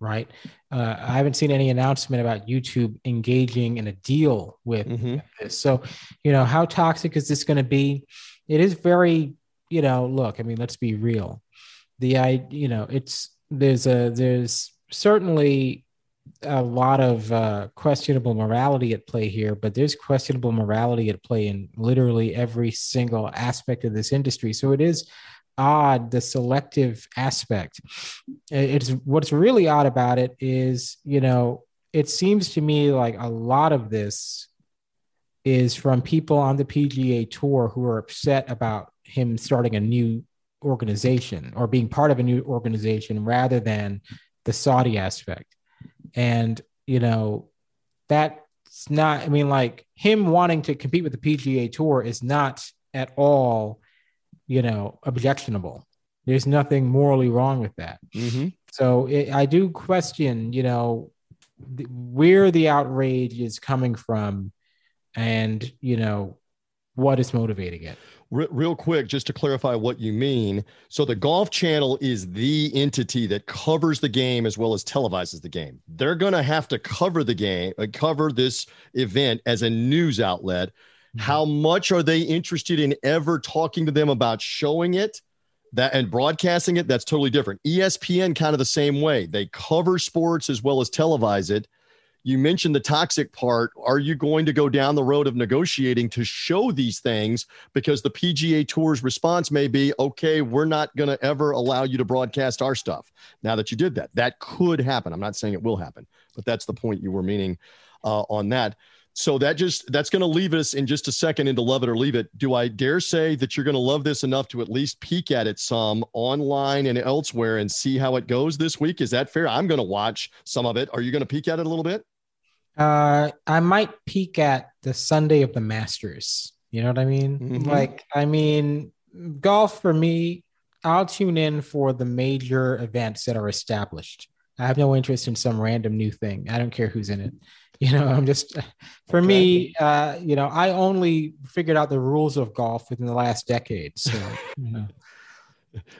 Right. Uh, I haven't seen any announcement about YouTube engaging in a deal with mm-hmm. this. So, you know, how toxic is this going to be? It is very, you know, look, I mean, let's be real. The I, you know, it's there's a there's certainly a lot of uh, questionable morality at play here, but there's questionable morality at play in literally every single aspect of this industry. So it is odd the selective aspect. It's what's really odd about it is, you know, it seems to me like a lot of this is from people on the PGA tour who are upset about him starting a new organization or being part of a new organization rather than the Saudi aspect and, you know, that's not, I mean, like him wanting to compete with the PGA Tour is not at all, you know, objectionable. There's nothing morally wrong with that. Mm-hmm. So it, I do question, you know, th- where the outrage is coming from and, you know, what is motivating it real quick, just to clarify what you mean. So the Golf Channel is the entity that covers the game as well as televises the game. They're going to have to cover the game, uh, cover this event as a news outlet. Mm-hmm. How much are they interested in ever talking to them about showing it? that and broadcasting it, that's totally different. ESPN kind of the same way. They cover sports as well as televise it. You mentioned the toxic part. Are you going to go down the road of negotiating to show these things? Because the PGA Tour's response may be, okay, we're not going to ever allow you to broadcast our stuff. Now that you did that, that could happen. I'm not saying it will happen, but that's the point you were meaning uh, on that. So that just that's going to leave us in just a second into love it or leave it. Do I dare say that you're going to love this enough to at least peek at it some online and elsewhere and see how it goes this week? Is that fair? I'm going to watch some of it. Are you going to peek at it a little bit? Uh, I might peek at the Sunday of the Masters. You know what I mean? Mm-hmm. Like, I mean, golf for me, I'll tune in for the major events that are established. I have no interest in some random new thing. I don't care who's in it. You know, I'm just for me, uh, you know, I only figured out the rules of golf within the last decade. So, you know.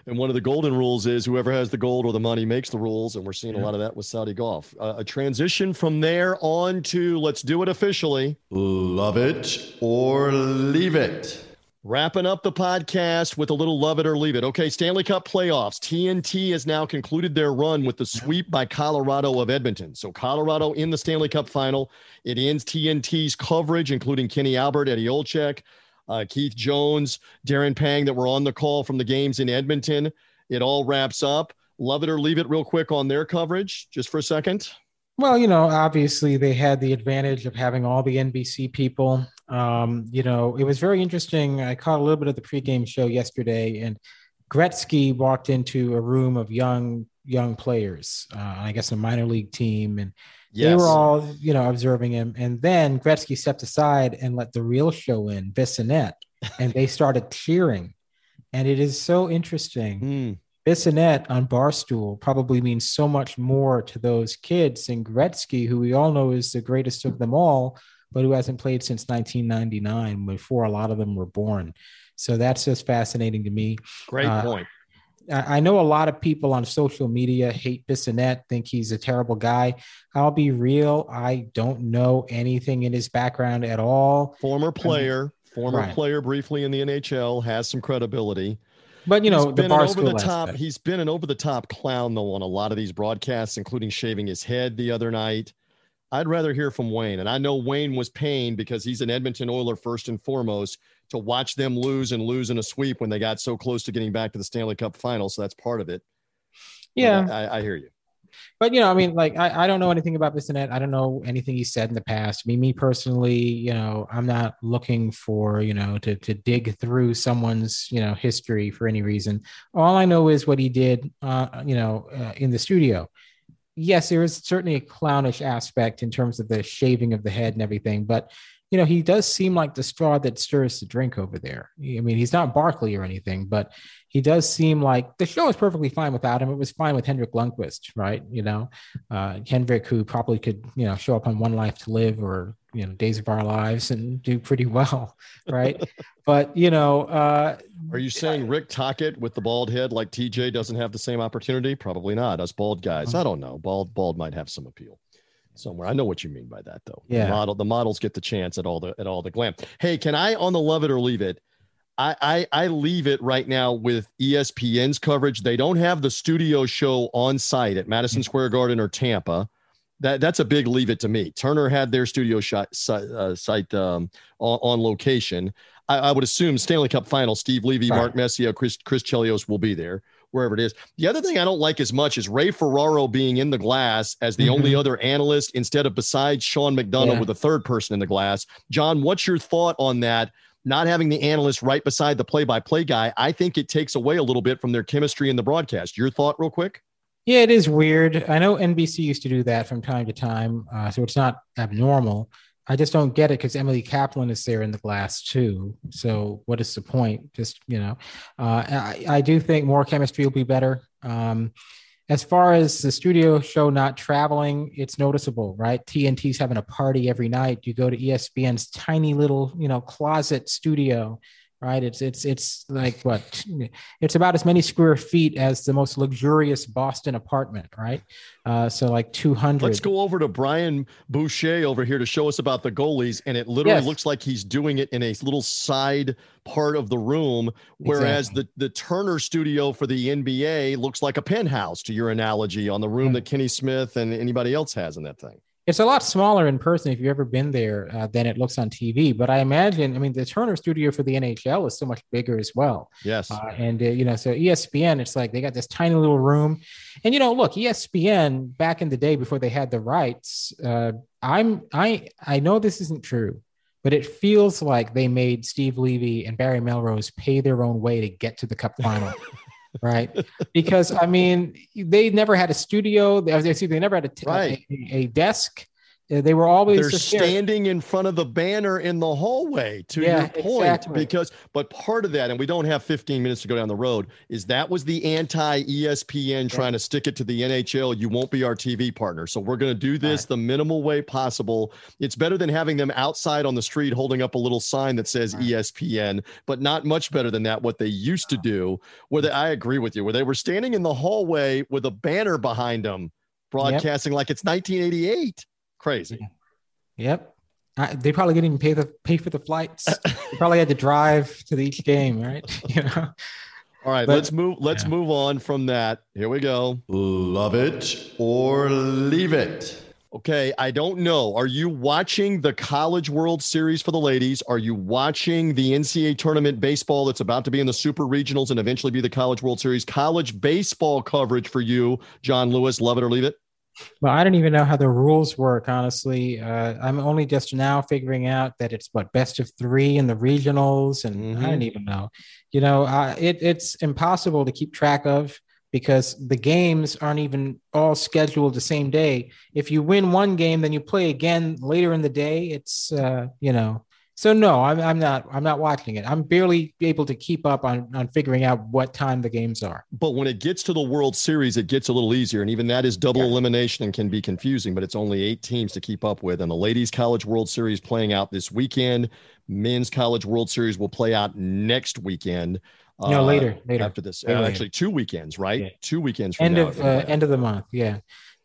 And one of the golden rules is whoever has the gold or the money makes the rules. And we're seeing yeah. a lot of that with Saudi golf. Uh, a transition from there on to let's do it officially. Love it or leave it. Wrapping up the podcast with a little love it or leave it. Okay, Stanley Cup playoffs. TNT has now concluded their run with the sweep by Colorado of Edmonton. So, Colorado in the Stanley Cup final. It ends TNT's coverage, including Kenny Albert, Eddie Olczyk, uh, Keith Jones, Darren Pang, that were on the call from the games in Edmonton. It all wraps up. Love it or leave it real quick on their coverage, just for a second. Well, you know, obviously they had the advantage of having all the NBC people. Um, you know, it was very interesting. I caught a little bit of the pregame show yesterday, and Gretzky walked into a room of young young players. Uh, I guess a minor league team, and yes. they were all you know observing him. And then Gretzky stepped aside and let the real show in, Bissonnette, and they started cheering. And it is so interesting. Mm Bissonnette on Barstool probably means so much more to those kids than Gretzky, who we all know is the greatest of them all, but who hasn't played since 1999, before a lot of them were born. So that's just fascinating to me. Great uh, point. I know a lot of people on social media hate Bissonnette, think he's a terrible guy. I'll be real. I don't know anything in his background at all. Former player, mean, former right. player briefly in the NHL, has some credibility. But you know, he's the been over the top. Aspect. He's been an over the top clown though on a lot of these broadcasts, including shaving his head the other night. I'd rather hear from Wayne, and I know Wayne was pained because he's an Edmonton Oiler first and foremost to watch them lose and lose in a sweep when they got so close to getting back to the Stanley Cup final. So that's part of it. Yeah, I, I hear you but you know, I mean, like I, I don't know anything about Bissonnette. I don't know anything he said in the past. Me, me personally, you know, I'm not looking for you know to to dig through someone's you know history for any reason. All I know is what he did, uh, you know, uh, in the studio. Yes, there is certainly a clownish aspect in terms of the shaving of the head and everything, but you know, he does seem like the straw that stirs the drink over there. I mean, he's not Barkley or anything, but he does seem like the show is perfectly fine without him. It was fine with Henrik Lundqvist, right? You know, uh, Henrik, who probably could, you know, show up on One Life to Live or, you know, Days of Our Lives and do pretty well, right? but, you know, uh, are you saying Rick Tocchet with the bald head like TJ doesn't have the same opportunity? Probably not. Us bald guys, I don't know. Bald, bald might have some appeal somewhere. I know what you mean by that, though. Yeah. The model, the models get the chance at all the at all the glam. Hey, can I on the love it or leave it? I, I I leave it right now with ESPN's coverage. They don't have the studio show on site at Madison Square Garden or Tampa. That that's a big leave it to me. Turner had their studio shot, uh, site um, on, on, location. I, I, would assume Stanley Cup Final. Steve Levy. Mark Messier, Chris Chris Chelios will be there wherever it is. The other thing I don't like as much is Ray Ferraro being in the glass as the mm-hmm. only other analyst instead of besides Sean McDonough yeah. with a third person in the glass. John, what's your thought on that? Not having the analyst right beside the play by play guy, I think it takes away a little bit from their chemistry in the broadcast. Your thought, real quick? Yeah, it is weird. I know NBC used to do that from time to time, uh, so it's not abnormal. I just don't get it because Emily Kaplan is there in the glass too. So what is the point? Just you know, uh, I, I, do think more chemistry will be better. Um, as far as the studio show not traveling, it's noticeable, right? TNT's having a party every night. You go to ESPN's tiny little, you know, closet studio, right? It's it's it's like what? It's about as many square feet as the most luxurious Boston apartment, right? Uh, so like two hundred. Let's go over to Brian Boucher over here to show us about the goalies, and it literally Yes. looks like he's doing it in a little side part of the room, whereas Exactly. the the Turner studio for the NBA looks like a penthouse. To your analogy on the room Yeah. that Kenny Smith and anybody else has in that thing. It's a lot smaller in person if you've ever been there uh, than it looks on TV. But I imagine, I mean, the Turner Studio for the NHL is so much bigger as well. Yes. Uh, and uh, you know, so ESPN, it's like they got this tiny little room, and you know, look, ESPN back in the day before they had the rights, uh, I'm I I know this isn't true, but it feels like they made Steve Levy and Barry Melrose pay their own way to get to the Cup final. Right, because I mean, they never had a studio. They, they never had a, t- Right. a, a desk. They were always They're standing in front of the banner in the hallway to Yeah, your point exactly. because but part of that and we don't have 15 minutes to go down the road is that was the anti ESPN trying to stick it to the NHL you won't be our TV partner so we're going to do this Right. the minimal way possible it's better than having them outside on the street holding up a little sign that says Right. ESPN but not much better than that what they used to do where they, I agree with you where they were standing in the hallway with a banner behind them broadcasting like it's 1988 crazy Yep. I, they probably didn't even pay the pay for the flights. they probably had to drive to the each game, right? You know. All right, But- let's move. Let's yeah. move on from that. Here we go. Love it or leave it. Okay, I don't know. Are you watching the College World Series for the ladies? Are you watching the NCAA tournament baseball that's about to be in the Super Regionals and eventually be the College World Series? College baseball coverage for you, John Lewis. Love it or leave it. Well, I don't even know how the rules work, honestly. Uh, I'm only just now figuring out that it's what best of three in the regionals, and I Mhm. don't even know. You know, uh, it, it's impossible to keep track of because the games aren't even all scheduled the same day. If you win one game, then you play again later in the day. It's uh, you know. So no, I'm, I'm not. I'm not watching it. I'm barely able to keep up on on figuring out what time the games are. But when it gets to the World Series, it gets a little easier. And even that is double elimination and can be confusing, but it's only eight teams to keep up with. And the Ladies College World Series playing out this weekend. Men's College World Series will play out next weekend. No, uh, later, later. After this. Uh, later. actually, two weekends, right? Yeah. Two weekends from end now. of uh, end of the month yeah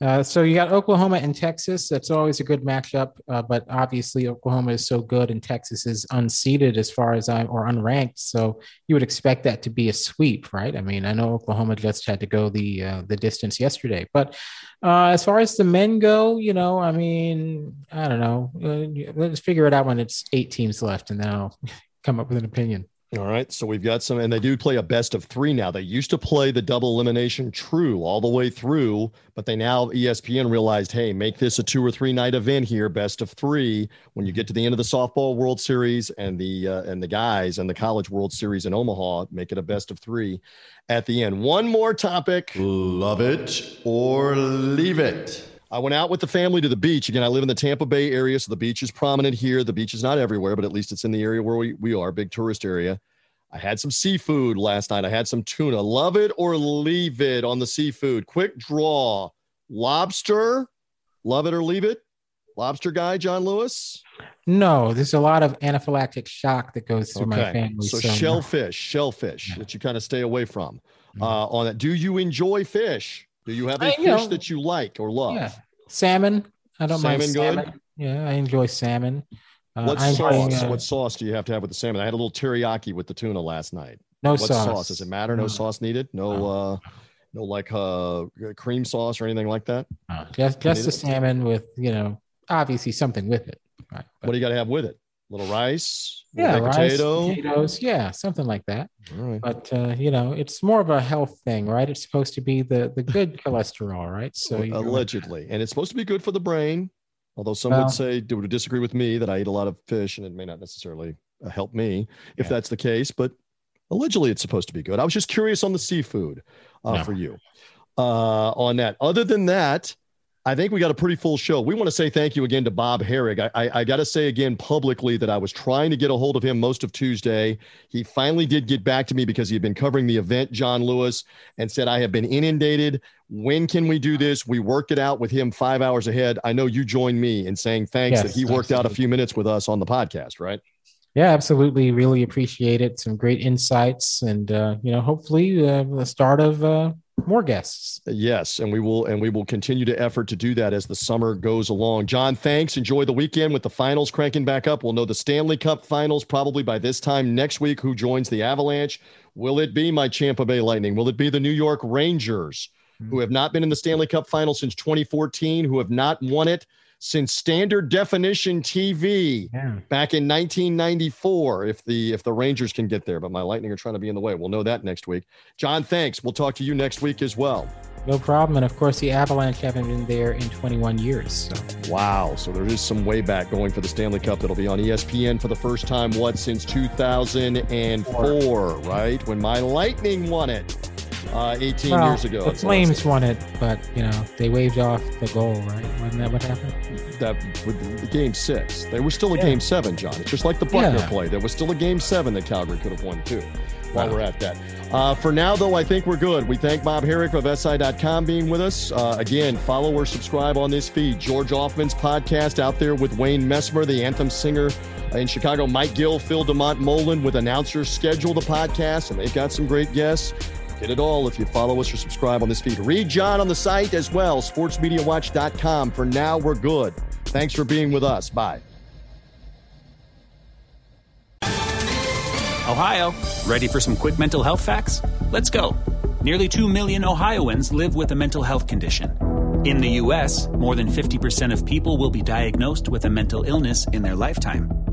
uh, so you got oklahoma and texas. That's always a good matchup uh, but obviously oklahoma is so good and texas is unseeded as far as i or unranked. So you would expect that to be a sweep right? I mean i know oklahoma just had to go the uh, the distance yesterday but uh, as far as the men go you know i mean i don't know. Uh, let's figure it out when it's eight teams left and then i'll come up with an opinion All right. So we've got some, and they do play a best of three now. They used to play the double elimination true all the way through, but they now, ESPN realized, hey, make this a two or three night event here, best of three. When you get to the end of the softball World Series and the, uh, and the guys and the college World Series in Omaha, make it a best of three at the end. One more topic. Love it or leave it. I went out with the family to the beach. Again, I live in the Tampa Bay area, so the beach is prominent here. The beach is not everywhere, but at least it's in the area where we, we are, a big tourist area. I had some seafood last night. I had some tuna. Love it or leave it on the seafood. Quick draw. Lobster. Love it or leave it. Lobster guy, John Lewis. no there's a lot of anaphylactic shock that goes through my family So, so no. shellfish, shellfish Yeah. that you kind of stay away from. Mhm. Uh, on that, do you enjoy fish? Do you have a I- fish you know- that you like or love? Yeah, salmon. I don't mind Salmon good? salmon. Yeah, I enjoy salmon. Uh, What I enjoy, sauce? uh, what sauce do you have to have with the salmon? I had a little teriyaki with the tuna last night. no what sauce. sauce? Does it matter? No No. sauce needed. No, No. uh, no like uh, cream sauce or anything like that. No, just just the salmon with you know obviously something with it. Right. What do you got to have with it? Little rice, yeah, baked rice, potato. potatoes, yeah, something like that. All right. But uh, you know, it's more of a health thing, right? It's supposed to be the the good cholesterol, right? So allegedly, and it's supposed to be good for the brain. Although some Well- would say would disagree with me that I eat a lot of fish and it may not necessarily uh, help me if Yeah. that's the case. But allegedly, it's supposed to be good. I was just curious on the seafood uh, No. for you uh, on that. Other than that, I think we got a pretty full show. We want to say thank you again to Bob Harig. I, I, I got to say again publicly that I was trying to get a hold of him most of Tuesday. He finally did get back to me because he had been covering the event, John Lewis, and said, I have been inundated. When can we do this? We worked it out with him five hours ahead. I know you joined me in saying thanks Yes, that he worked out a few minutes with us on the podcast, right? Yeah, absolutely. Really appreciate it. Some great insights, and uh, you know, hopefully, uh, the start of uh, more guests. Yes, and we will and we will continue to effort to do that as the summer goes along. John, thanks. Enjoy the weekend with the finals cranking back up. We'll know the Stanley Cup finals probably by this time next week. Who joins the Avalanche? Will it be my Tampa Bay Lightning? Will it be the New York Rangers, who hmm. have not been in the Stanley Cup final since 2014, who have not won it? Since standard definition TV yeah. back in 1994. If the if the Rangers can get there, but my Lightning are trying to be in the way. We'll know that next week. John, thanks. We'll talk to you next week as well. No problem. And of course, the Avalanche haven't been there in 21 years. So. Wow. So there is some way back going for the Stanley Cup that'll be on ESPN for the first time, what, since 2004, Four. right? When my Lightning won it uh, 18 well, years ago. The Flames won it, but you know they waved off the goal, right? Wasn't that what happened? That with game six, they were still a yeah. game seven, John. It's just like the Buckner yeah. play. There was still a game seven that Calgary could have won too. While wow. we're at that, uh, for now though, I think we're good. We thank Bob Harig of SI.com being with us. Uh, again, follow or subscribe on this feed. George Ofman's podcast out there with Wayne Messmer, the anthem singer in Chicago. Mike Gill, Phil DeMont Mullen with announcers schedule the podcast, and they've got some great guests. Get it all if you follow us or subscribe on this feed. Read Jon on the site as well, sportsmediawatch.com. For now, we're good. Thanks for being with us. Bye. Ohio, ready for some quick mental health facts? Let's go. Nearly 2 million Ohioans live with a mental health condition. In the U.S., more than 50% of people will be diagnosed with a mental illness in their lifetime.